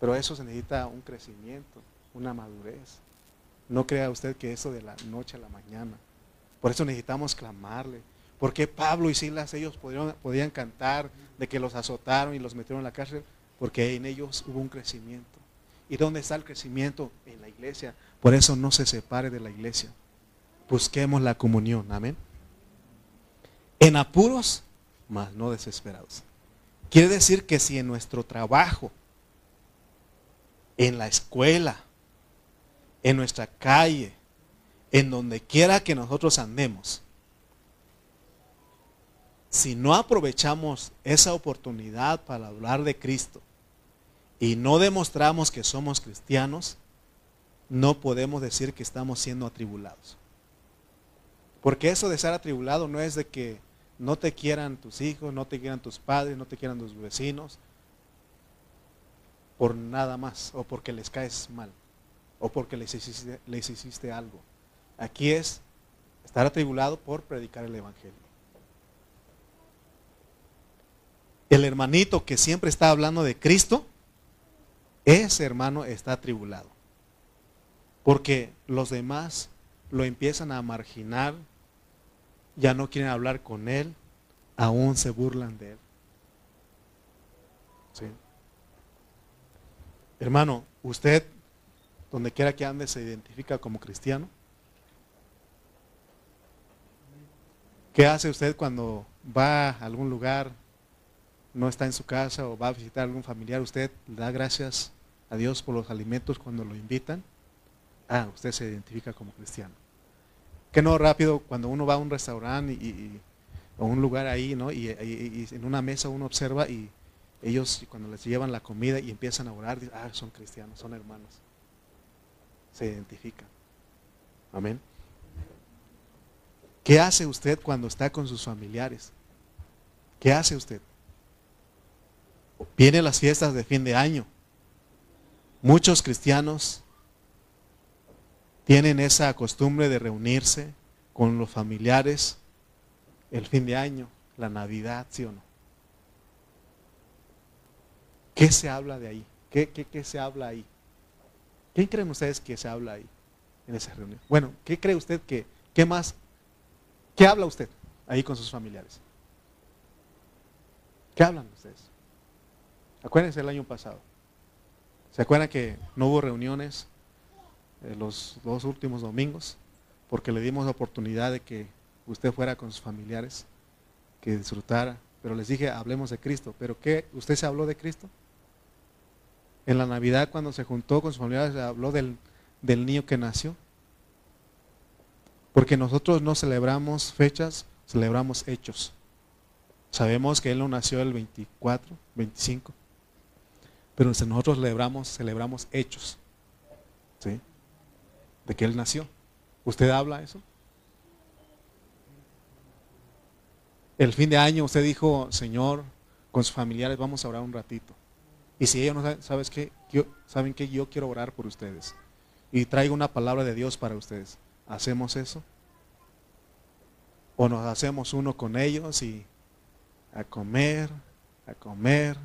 Pero eso se necesita un crecimiento, una madurez. No crea usted que eso de la noche a la mañana. Por eso necesitamos clamarle. Porque Pablo y Silas ellos podían cantar de que los azotaron y los metieron en la cárcel? Porque en ellos hubo un crecimiento. ¿Y dónde está el crecimiento? En la iglesia. Por eso no se separe de la iglesia busquemos la comunión. Amén. En apuros, mas no desesperados. Quiere decir que si en nuestro trabajo, en la escuela, en nuestra calle, en donde quiera que nosotros andemos, si no aprovechamos esa oportunidad para hablar de Cristo y no demostramos que somos cristianos, no podemos decir que estamos siendo atribulados. Porque eso de ser atribulado no es de que no te quieran tus hijos, no te quieran tus padres, no te quieran tus vecinos, por nada más, o porque les caes mal, o porque les hiciste, les hiciste algo. Aquí es estar atribulado por predicar el Evangelio. El hermanito que siempre está hablando de Cristo, ese hermano está atribulado. Porque los demás lo empiezan a marginar, ya no quieren hablar con él, aún se burlan de él. Hermano, usted, donde quiera que ande, se identifica como cristiano. ¿Qué hace usted cuando va a algún lugar, no está en su casa o va a visitar a algún familiar? ¿Usted da gracias a Dios por los alimentos cuando lo invitan? Ah, usted se identifica como cristiano que no rápido cuando uno va a un restaurante y, o un lugar ahí, ¿no? Y, en una mesa uno observa y ellos cuando les llevan la comida y empiezan a orar, dicen, ah, son cristianos, son hermanos. Se identifican. Amén. ¿Qué hace usted cuando está con sus familiares? ¿Qué hace usted? Vienen las fiestas de fin de año. Muchos cristianos tienen esa costumbre de reunirse con los familiares el fin de año, la Navidad, ¿sí o no? ¿Qué se habla de ahí? ¿Qué, qué, se habla ahí? ¿Quién creen ustedes que se habla ahí en esa reunión? Bueno, ¿qué cree usted que, qué más, qué habla usted ahí con sus familiares? ¿Qué hablan ustedes? Acuérdense el año pasado. ¿Se acuerdan que no hubo reuniones eh, los dos últimos domingos? Porque le dimos la oportunidad de que usted fuera con sus familiares, que disfrutara. Pero les dije, hablemos de Cristo. ¿Pero qué? ¿Usted se habló de Cristo? En la Navidad, cuando se juntó con sus familiares, se habló del, del niño que nació. Porque nosotros no celebramos fechas, celebramos hechos. Sabemos que Él no nació el 24, 25. Pero nosotros celebramos, celebramos hechos. ¿Sí? De que Él nació. ¿Usted habla eso? El fin de año usted dijo, Señor, con sus familiares vamos a orar un ratito. Y si ellos no saben, ¿sabes qué? Saben que yo quiero orar por ustedes. Y traigo una palabra de Dios para ustedes. ¿Hacemos eso? ¿O nos hacemos uno con ellos y a comer, a comer,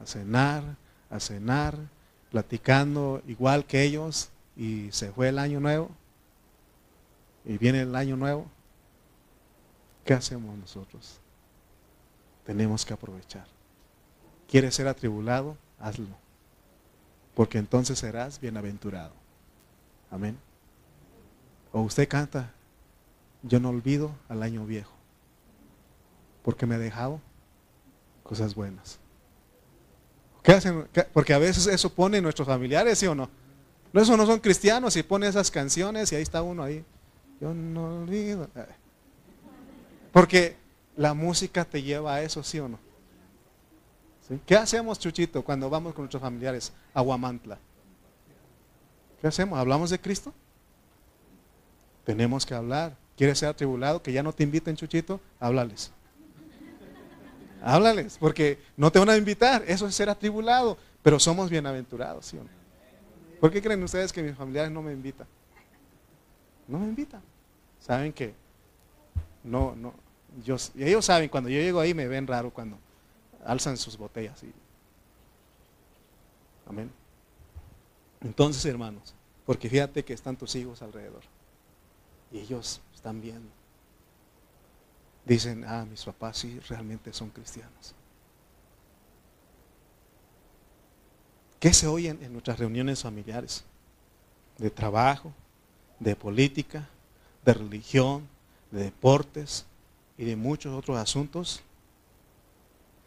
a cenar, a cenar, platicando igual que ellos y se fue el año nuevo y viene el año nuevo, ¿qué hacemos nosotros? Tenemos que aprovechar. ¿Quieres ser atribulado? Hazlo. Porque entonces serás bienaventurado. Amén. O usted canta, yo no olvido al año viejo, porque me ha dejado cosas buenas. Porque a veces eso pone nuestros familiares, ¿sí o no? No, eso no son cristianos y pone esas canciones y ahí está uno ahí. Yo no olvido. Porque la música te lleva a eso, ¿sí o no? ¿Qué hacemos, Chuchito, cuando vamos con nuestros familiares a Huamantla? ¿Qué hacemos? ¿Hablamos de Cristo? Tenemos que hablar. ¿Quieres ser atribulado? Que ya no te inviten, Chuchito, háblales. Háblales, porque no te van a invitar. Eso es ser atribulado. Pero somos bienaventurados, ¿sí no? ¿Por qué creen ustedes que mis familiares no me invitan? No me invitan. Saben que no, no. Yo, y ellos saben, cuando yo llego ahí me ven raro cuando alzan sus botellas. Amén. Entonces, hermanos, porque fíjate que están tus hijos alrededor. Y ellos están viendo dicen, ah, mis papás sí realmente son cristianos. ¿Qué se oye en, nuestras reuniones familiares? De trabajo, de política, de religión, de deportes y de muchos otros asuntos,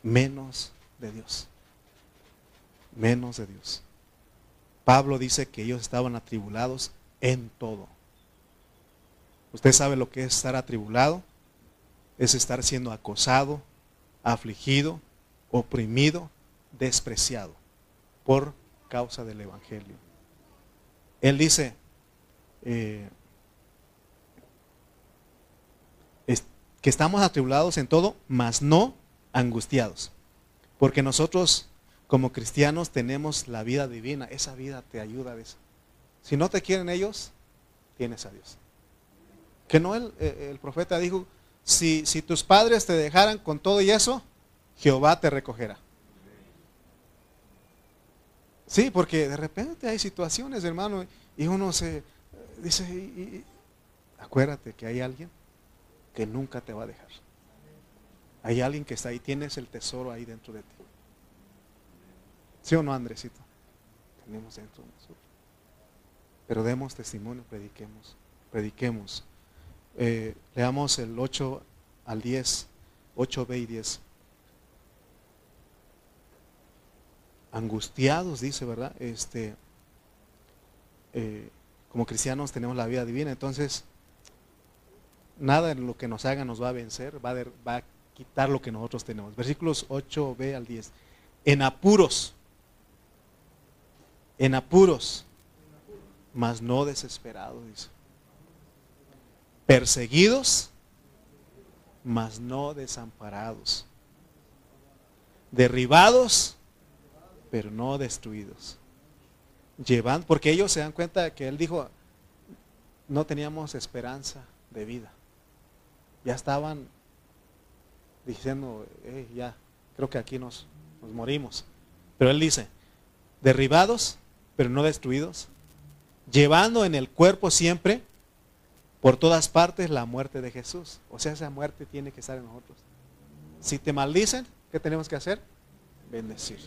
menos de Dios. Menos de Dios. Pablo dice que ellos estaban atribulados en todo. ¿Usted sabe lo que es estar atribulado? Es estar siendo acosado, afligido, oprimido, despreciado por causa del Evangelio. Él dice, eh, que estamos atribulados en todo, mas no angustiados. Porque nosotros como cristianos tenemos la vida divina. Esa vida te ayuda a eso. Si no te quieren ellos, tienes a Dios. Que no el, el profeta dijo, si, tus padres te dejaran con todo y eso, Jehová te recogerá. Sí, porque de repente hay situaciones, hermano, y uno se dice, acuérdate que hay alguien que nunca te va a dejar. Hay alguien que está ahí, tienes el tesoro ahí dentro de ti. ¿Sí o no, Andresito? Tenemos dentro de nosotros. Pero demos testimonio, prediquemos, prediquemos eh, leamos el 8 al 10, 8b y 10. Angustiados, dice, ¿verdad? Este, eh, como cristianos tenemos la vida divina, entonces nada en lo que nos haga nos va a vencer, va a, va a quitar lo que nosotros tenemos. Versículos 8b al 10. En apuros, en apuros, mas no desesperados, dice. Perseguidos, mas no desamparados, derribados, pero no destruidos. Llevando, porque ellos se dan cuenta que él dijo, no teníamos esperanza de vida. Ya estaban diciendo, ya, creo que aquí nos, nos morimos. Pero él dice, derribados, pero no destruidos, llevando en el cuerpo siempre, por todas partes, la muerte de Jesús. O sea, esa muerte tiene que estar en nosotros. Si te maldicen, ¿qué tenemos que hacer? Bendecir.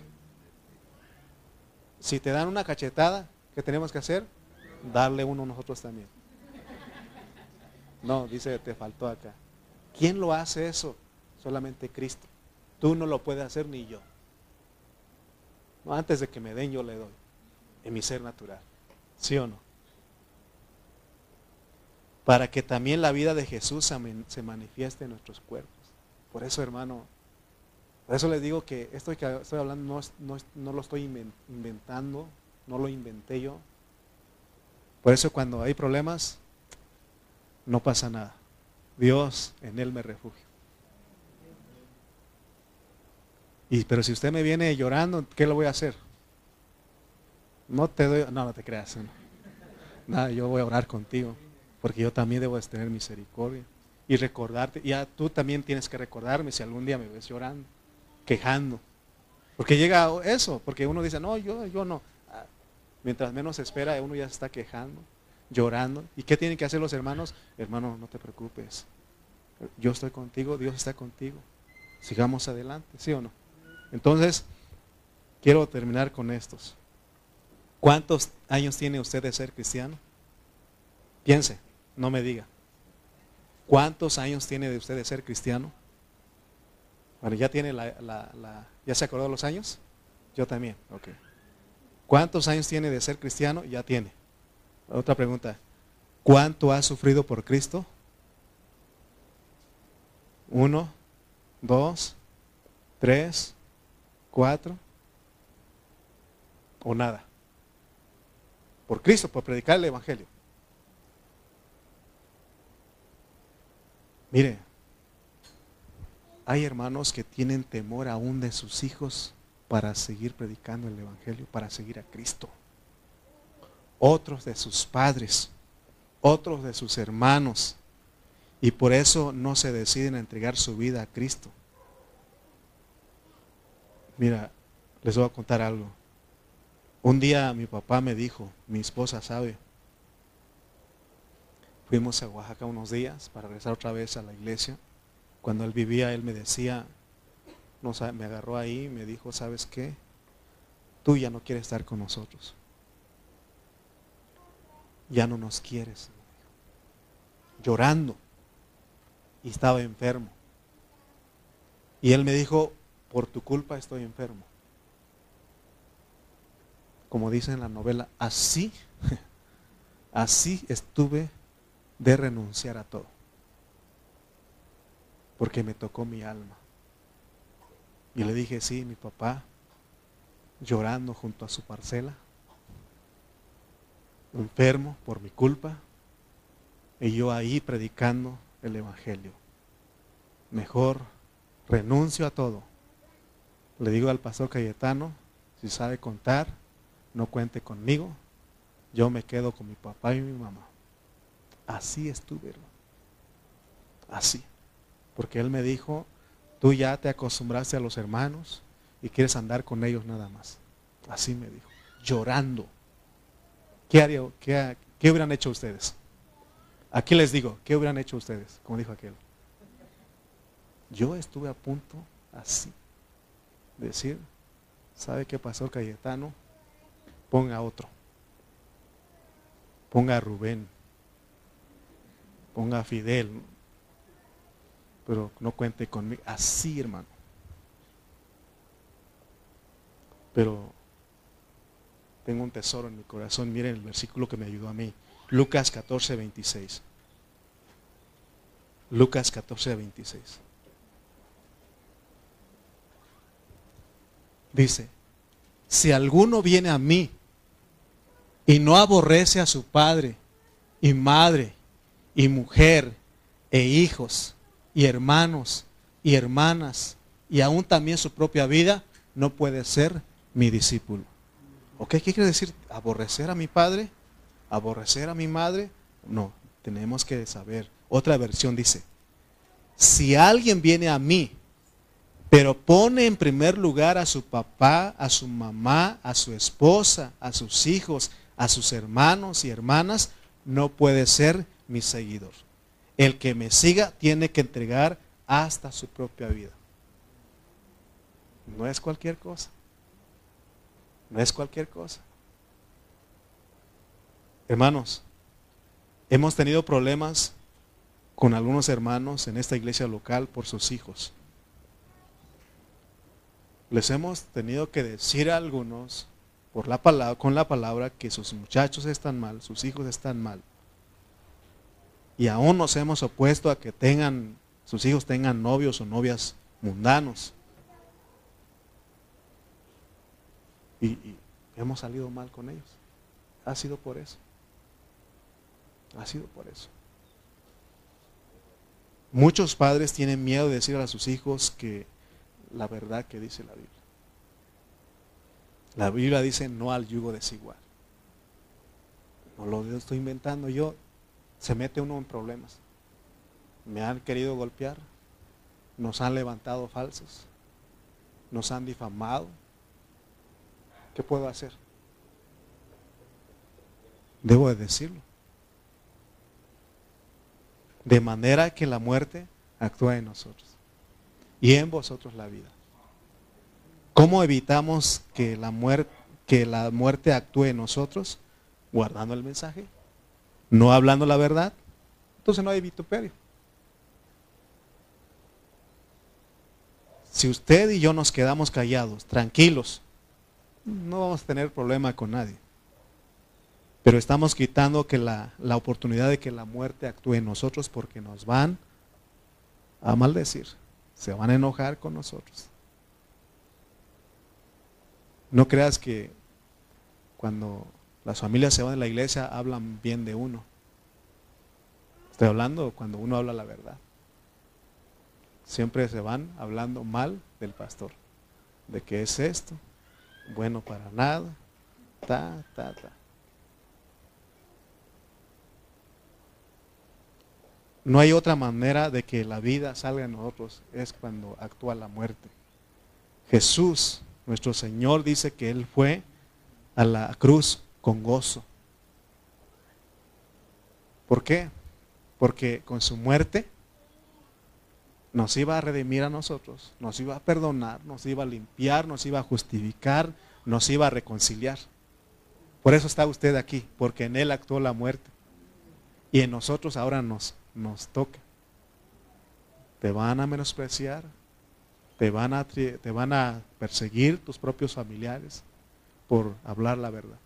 Si te dan una cachetada, ¿qué tenemos que hacer? Darle uno a nosotros también. No, dice, te faltó acá. ¿Quién lo hace eso? Solamente Cristo. Tú no lo puedes hacer ni yo. antes de que me den, yo le doy. En mi ser natural. ¿Sí o no? Para que también la vida de Jesús se manifieste en nuestros cuerpos. Por eso, hermano, por eso les digo que esto que estoy hablando no, no lo estoy inventando, no lo inventé yo. Por eso cuando hay problemas, no pasa nada. Dios, en Él me refugio. Y, pero si usted me viene llorando, ¿qué le voy a hacer? No te doy, no, no te creas. Nada, yo voy a orar contigo, porque yo también debo tener misericordia y recordarte. Ya tú también tienes que recordarme si algún día me ves llorando, quejando. Porque llega eso, porque uno dice, no, yo, yo no. Ah, mientras menos espera, uno ya se está quejando, llorando. ¿Y qué tienen que hacer los hermanos? Hermano, no te preocupes. Yo estoy contigo, Dios está contigo. Sigamos adelante, ¿sí o no? Entonces, quiero terminar con estos. ¿Cuántos años tiene usted de ser cristiano? Piense, no me diga. ¿Cuántos años tiene de usted de ser cristiano? Bueno, ya tiene la, ¿ya se acordó los años? Yo también, ok. ¿Cuántos años tiene de ser cristiano? Ya tiene. Otra pregunta. ¿Cuánto ha sufrido por Cristo? Uno, dos, tres, cuatro o nada. Por Cristo, por predicar el Evangelio. Mire, hay hermanos que tienen temor aún de sus hijos para seguir predicando el Evangelio, para seguir a Cristo. Otros de sus padres, otros de sus hermanos. Y por eso no se deciden a entregar su vida a Cristo. Mira, les voy a contar algo. Un día mi papá me dijo, mi esposa sabe, fuimos a Oaxaca unos días para regresar otra vez a la iglesia. Cuando él vivía, él me decía, no, me agarró ahí y me dijo, ¿sabes qué? Tú ya no quieres estar con nosotros. Ya no nos quieres. Llorando. Y estaba enfermo. Y él me dijo, por tu culpa estoy enfermo. Como dice en la novela, así, así estuve de renunciar a todo. Porque me tocó mi alma. Y le dije, sí, mi papá, llorando junto a su parcela, enfermo por mi culpa, y yo ahí predicando el Evangelio. Mejor renuncio a todo le digo al pastor Cayetano, si sabe contar, no cuente conmigo, yo me quedo con mi papá y mi mamá. Así estuve, hermano. Así. Porque él me dijo, tú ya te acostumbraste a los hermanos y quieres andar con ellos nada más. Así me dijo, llorando. ¿Qué, haría, qué, hubieran hecho ustedes? Aquí les digo, ¿qué hubieran hecho ustedes? Como dijo aquel. Yo estuve a punto así decir, ¿sabe qué pasó Cayetano? Ponga otro. Ponga a Rubén. Ponga Fidel. Pero no cuente conmigo. Así, hermano. Pero tengo un tesoro en mi corazón. Miren el versículo que me ayudó a mí. Lucas 14, 26. Lucas 14, 26. Dice, si alguno viene a mí y no aborrece a su padre y madre y mujer e hijos y hermanos y hermanas y aún también su propia vida, no puede ser mi discípulo. ¿Ok? ¿Qué quiere decir? ¿Aborrecer a mi padre? ¿Aborrecer a mi madre? No, tenemos que saber. Otra versión dice, si alguien viene a mí, pero pone en primer lugar a su papá, a su mamá, a su esposa, a sus hijos, a sus hermanos y hermanas, no puede ser mi seguidor. El que me siga tiene que entregar hasta su propia vida. No es cualquier cosa. No es cualquier cosa. Hermanos, hemos tenido problemas con algunos hermanos en esta iglesia local por sus hijos. Les hemos tenido que decir a algunos por la palabra, con la palabra que sus muchachos están mal, sus hijos están mal. Y aún nos hemos opuesto a que tengan, sus hijos tengan novios o novias mundanos. Y, hemos salido mal con ellos. Ha sido por eso. Ha sido por eso. Muchos padres tienen miedo de decir a sus hijos que la verdad que dice la Biblia. La Biblia dice no al yugo desigual. No lo estoy inventando yo. Se mete uno en problemas. Me han querido golpear. Nos han levantado falsos. Nos han difamado. ¿Qué puedo hacer? Debo de decirlo. De manera que la muerte actúa en nosotros y en vosotros la vida. ¿Cómo evitamos que la, muerte, que la muerte actúe en nosotros? Guardando el mensaje, no hablando la verdad. Entonces no hay vituperio. Si usted y yo nos quedamos callados, tranquilos, no vamos a tener problema con nadie. Pero estamos quitando que la, la oportunidad de que la muerte actúe en nosotros porque nos van a maldecir, se van a enojar con nosotros. No creas que cuando las familias se van de la iglesia hablan bien de uno. Estoy hablando cuando uno habla la verdad. Siempre se van hablando mal del pastor. De que es esto, bueno para nada, ta, ta, ta. No hay otra manera de que la vida salga en nosotros, es cuando actúa la muerte. Jesús, nuestro Señor, dice que Él fue a la cruz con gozo. ¿Por qué? Porque con su muerte nos iba a redimir a nosotros, nos iba a perdonar, nos iba a limpiar, nos iba a justificar, nos iba a reconciliar. Por eso está usted aquí, porque en Él actuó la muerte. Y en nosotros ahora nos, toca. Te van a menospreciar, te van a perseguir tus propios familiares por hablar la verdad.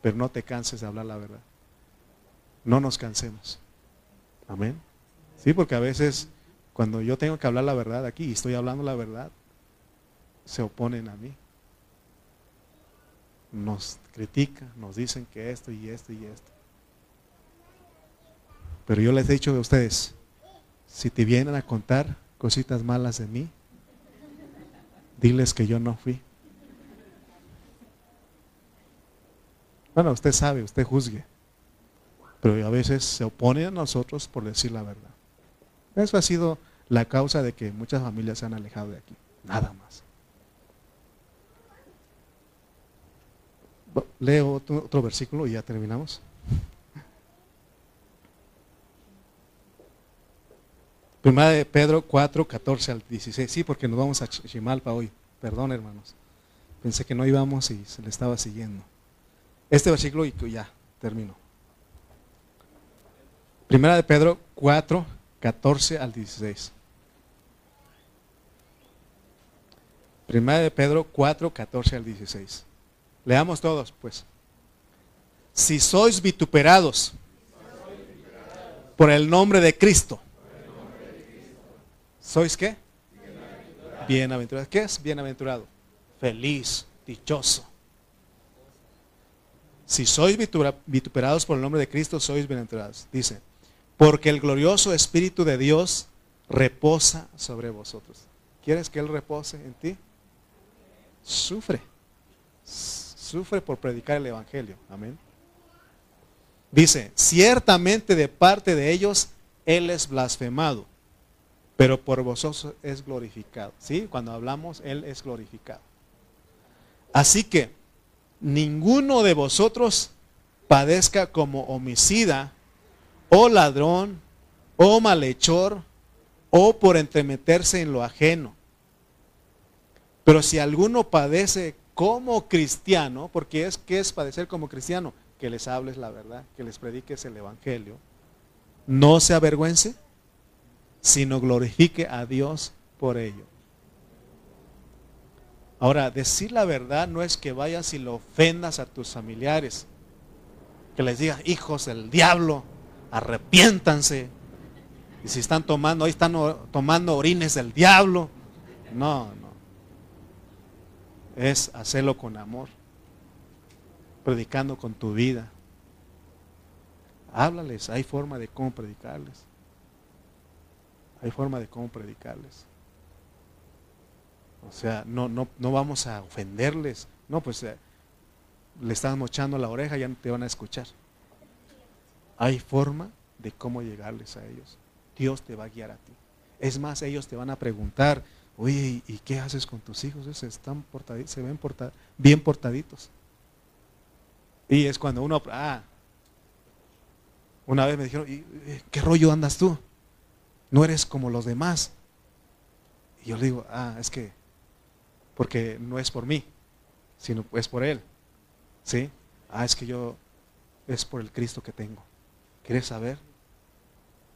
Pero no te canses de hablar la verdad. No nos cansemos. Amén. Sí, porque a veces cuando yo tengo que hablar la verdad aquí y estoy hablando la verdad, se oponen a mí. Nos critican, nos dicen que esto y esto y esto. Pero yo les he dicho a ustedes, si te vienen a contar cositas malas de mí, diles que yo no fui. Bueno, usted sabe, usted juzgue. Pero a veces se oponen a nosotros por decir la verdad. Eso ha sido la causa de que muchas familias se han alejado de aquí. Nada más. Leo otro, versículo y ya terminamos. Primera de Pedro 4, 14 al 16. Sí, porque nos vamos a Chimalpa hoy. Perdón, hermanos. Pensé que no íbamos y se le estaba siguiendo. Este versículo y ya, termino. Primera de Pedro 4, 14 al 16. Primera de Pedro 4, 14 al 16. Leamos todos, pues. Si sois vituperados por el nombre de Cristo, ¿sois qué? Bienaventurado. ¿Qué es bienaventurado? Feliz, dichoso. Si sois vituperados por el nombre de Cristo, sois bienaventurados. Dice, porque el glorioso Espíritu de Dios reposa sobre vosotros. ¿Quieres que Él repose en ti? Sufre. Sufre por predicar el Evangelio. Amén. Dice, ciertamente de parte de ellos Él es blasfemado, pero por vosotros es glorificado. ¿Sí? Cuando hablamos, Él es glorificado. Así que ninguno de vosotros padezca como homicida o ladrón, o malhechor, o por entremeterse en lo ajeno. Pero si alguno padece como cristiano, porque es que es padecer como cristiano, que les hables la verdad, que les prediques el evangelio, no se avergüence, sino glorifique a Dios por ello. Ahora, decir la verdad no es que vayas y lo ofendas a tus familiares, que les digas, hijos del diablo, arrepiéntanse. Y si están tomando, ahí están tomando orines del diablo. No, no. Es hacerlo con amor. Predicando con tu vida. Háblales, hay forma de cómo predicarles. Hay forma de cómo predicarles. O sea, no, no, no vamos a ofenderles. No, pues eh, le están mochando la oreja, ya no te van a escuchar. Hay forma de cómo llegarles a ellos. Dios te va a guiar a ti. Es más, ellos te van a preguntar, oye, ¿y qué haces con tus hijos? Se, están se ven bien portaditos. Y es cuando uno, ah, una vez me dijeron, eh, ¿qué rollo andas tú? No eres como los demás. Y yo le digo, ah, es que, porque no es por mí, sino es por Él. ¿Sí? Ah, es que yo, es por el Cristo que tengo. ¿Quieres saber?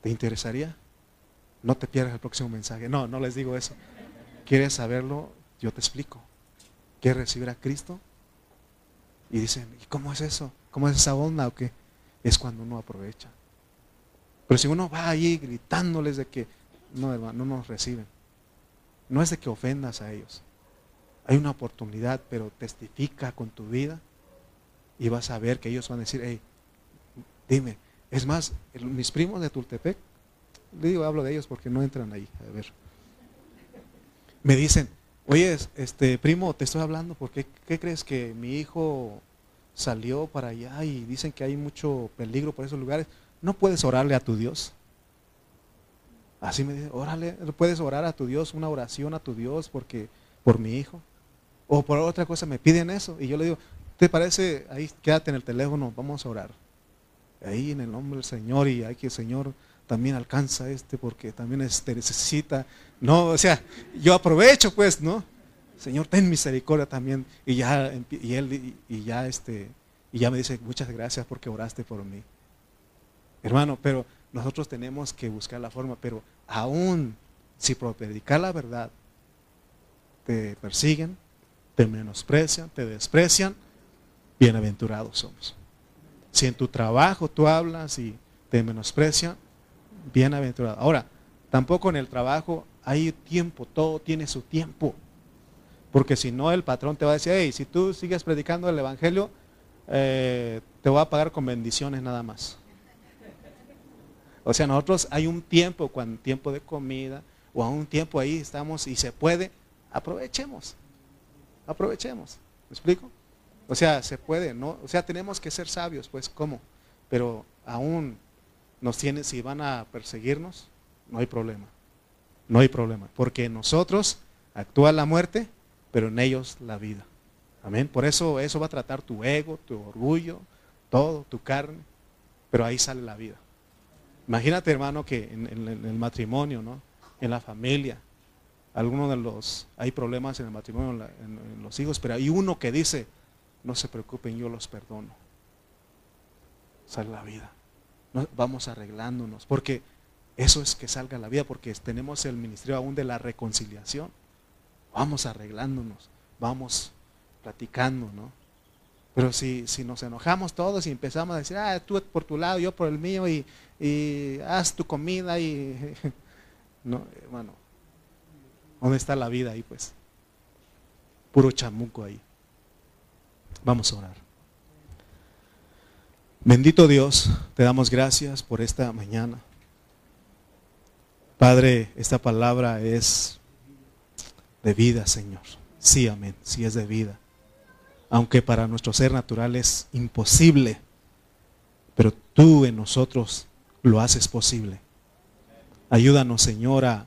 ¿Te interesaría? No te pierdas el próximo mensaje. No, no les digo eso. ¿Quieres saberlo? Yo te explico. ¿Quieres recibir a Cristo? Y dicen, ¿y cómo es eso? ¿Cómo es esa onda o qué? Es cuando uno aprovecha. Pero si uno va ahí gritándoles de que no, hermano, no nos reciben. No es de que ofendas a ellos. Hay una oportunidad, pero testifica con tu vida y vas a ver que ellos van a decir, hey, dime, es más, mis primos de Tultepec, digo, hablo de ellos porque no entran ahí. A ver. Me dicen, oye, este primo, te estoy hablando porque ¿qué crees que mi hijo salió para allá y dicen que hay mucho peligro por esos lugares? ¿No puedes orarle a tu Dios? Así me dice, órale, puedes orar a tu Dios, una oración a tu Dios porque por mi hijo. O por otra cosa me piden eso. Y yo le digo, ¿te parece? Ahí quédate en el teléfono, vamos a orar ahí en el nombre del Señor y hay que el Señor también alcanza este porque también este necesita. No, o sea, yo aprovecho pues, ¿no? Señor, ten misericordia también. Y ya, y él, y ya este, y ya me dice, muchas gracias porque oraste por mí. Hermano, pero nosotros tenemos que buscar la forma, pero aún si predicar la verdad te persiguen, te menosprecian, te desprecian, bienaventurados somos. Si en tu trabajo tú hablas y te menosprecian, bienaventurado. Ahora, tampoco en el trabajo hay tiempo, todo tiene su tiempo. Porque si no, el patrón te va a decir, hey, si tú sigues predicando el Evangelio, eh, te voy a pagar con bendiciones nada más. O sea, nosotros hay un tiempo, cuando tiempo de comida, o a un tiempo ahí estamos y se puede, aprovechemos. Aprovechemos. ¿Me explico? O sea, se puede, ¿no? O sea, tenemos que ser sabios, pues, ¿cómo? Pero aún nos tiene, si van a perseguirnos, no hay problema. No hay problema. Porque en nosotros actúa la muerte, pero en ellos la vida. Amén. Por eso eso va a tratar tu ego, tu orgullo, todo, tu carne. Pero ahí sale la vida. Imagínate, hermano, que en, el matrimonio, ¿no? En la familia, algunos de los, hay problemas en el matrimonio, en los hijos, pero hay uno que dice, no se preocupen, yo los perdono. Sale la vida. vamos arreglándonos, porque eso es que salga la vida, porque tenemos el ministerio aún de la reconciliación. Vamos arreglándonos, vamos platicando, ¿no? Pero si, si nos enojamos todos y empezamos a decir, ah, tú por tu lado, yo por el mío, y, y haz tu comida, y. no, hermano, ¿dónde está la vida ahí, pues? Puro chamuco ahí. Vamos a orar. Bendito Dios, te damos gracias por esta mañana. Padre, esta palabra es de vida, Señor. Sí, amén. Sí es de vida. Aunque para nuestro ser natural es imposible, pero tú en nosotros lo haces posible. Ayúdanos, Señor, a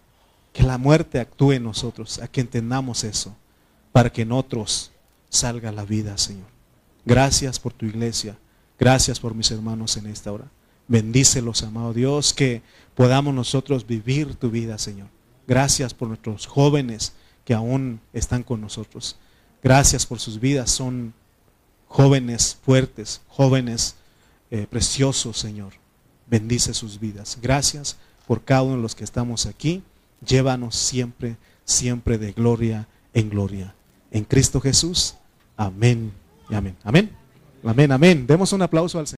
que la muerte actúe en nosotros, a que entendamos eso, para que en otros salga la vida, Señor. Gracias por tu iglesia. Gracias por mis hermanos en esta hora. Bendícelos, amado Dios, que podamos nosotros vivir tu vida, Señor. Gracias por nuestros jóvenes que aún están con nosotros. Gracias por sus vidas. Son jóvenes fuertes, jóvenes eh, preciosos, Señor. Bendice sus vidas. Gracias por cada uno de los que estamos aquí. Llévanos siempre, siempre de gloria en gloria. En Cristo Jesús. Amén y amén. Amén. Amén, amén. Demos un aplauso al Señor.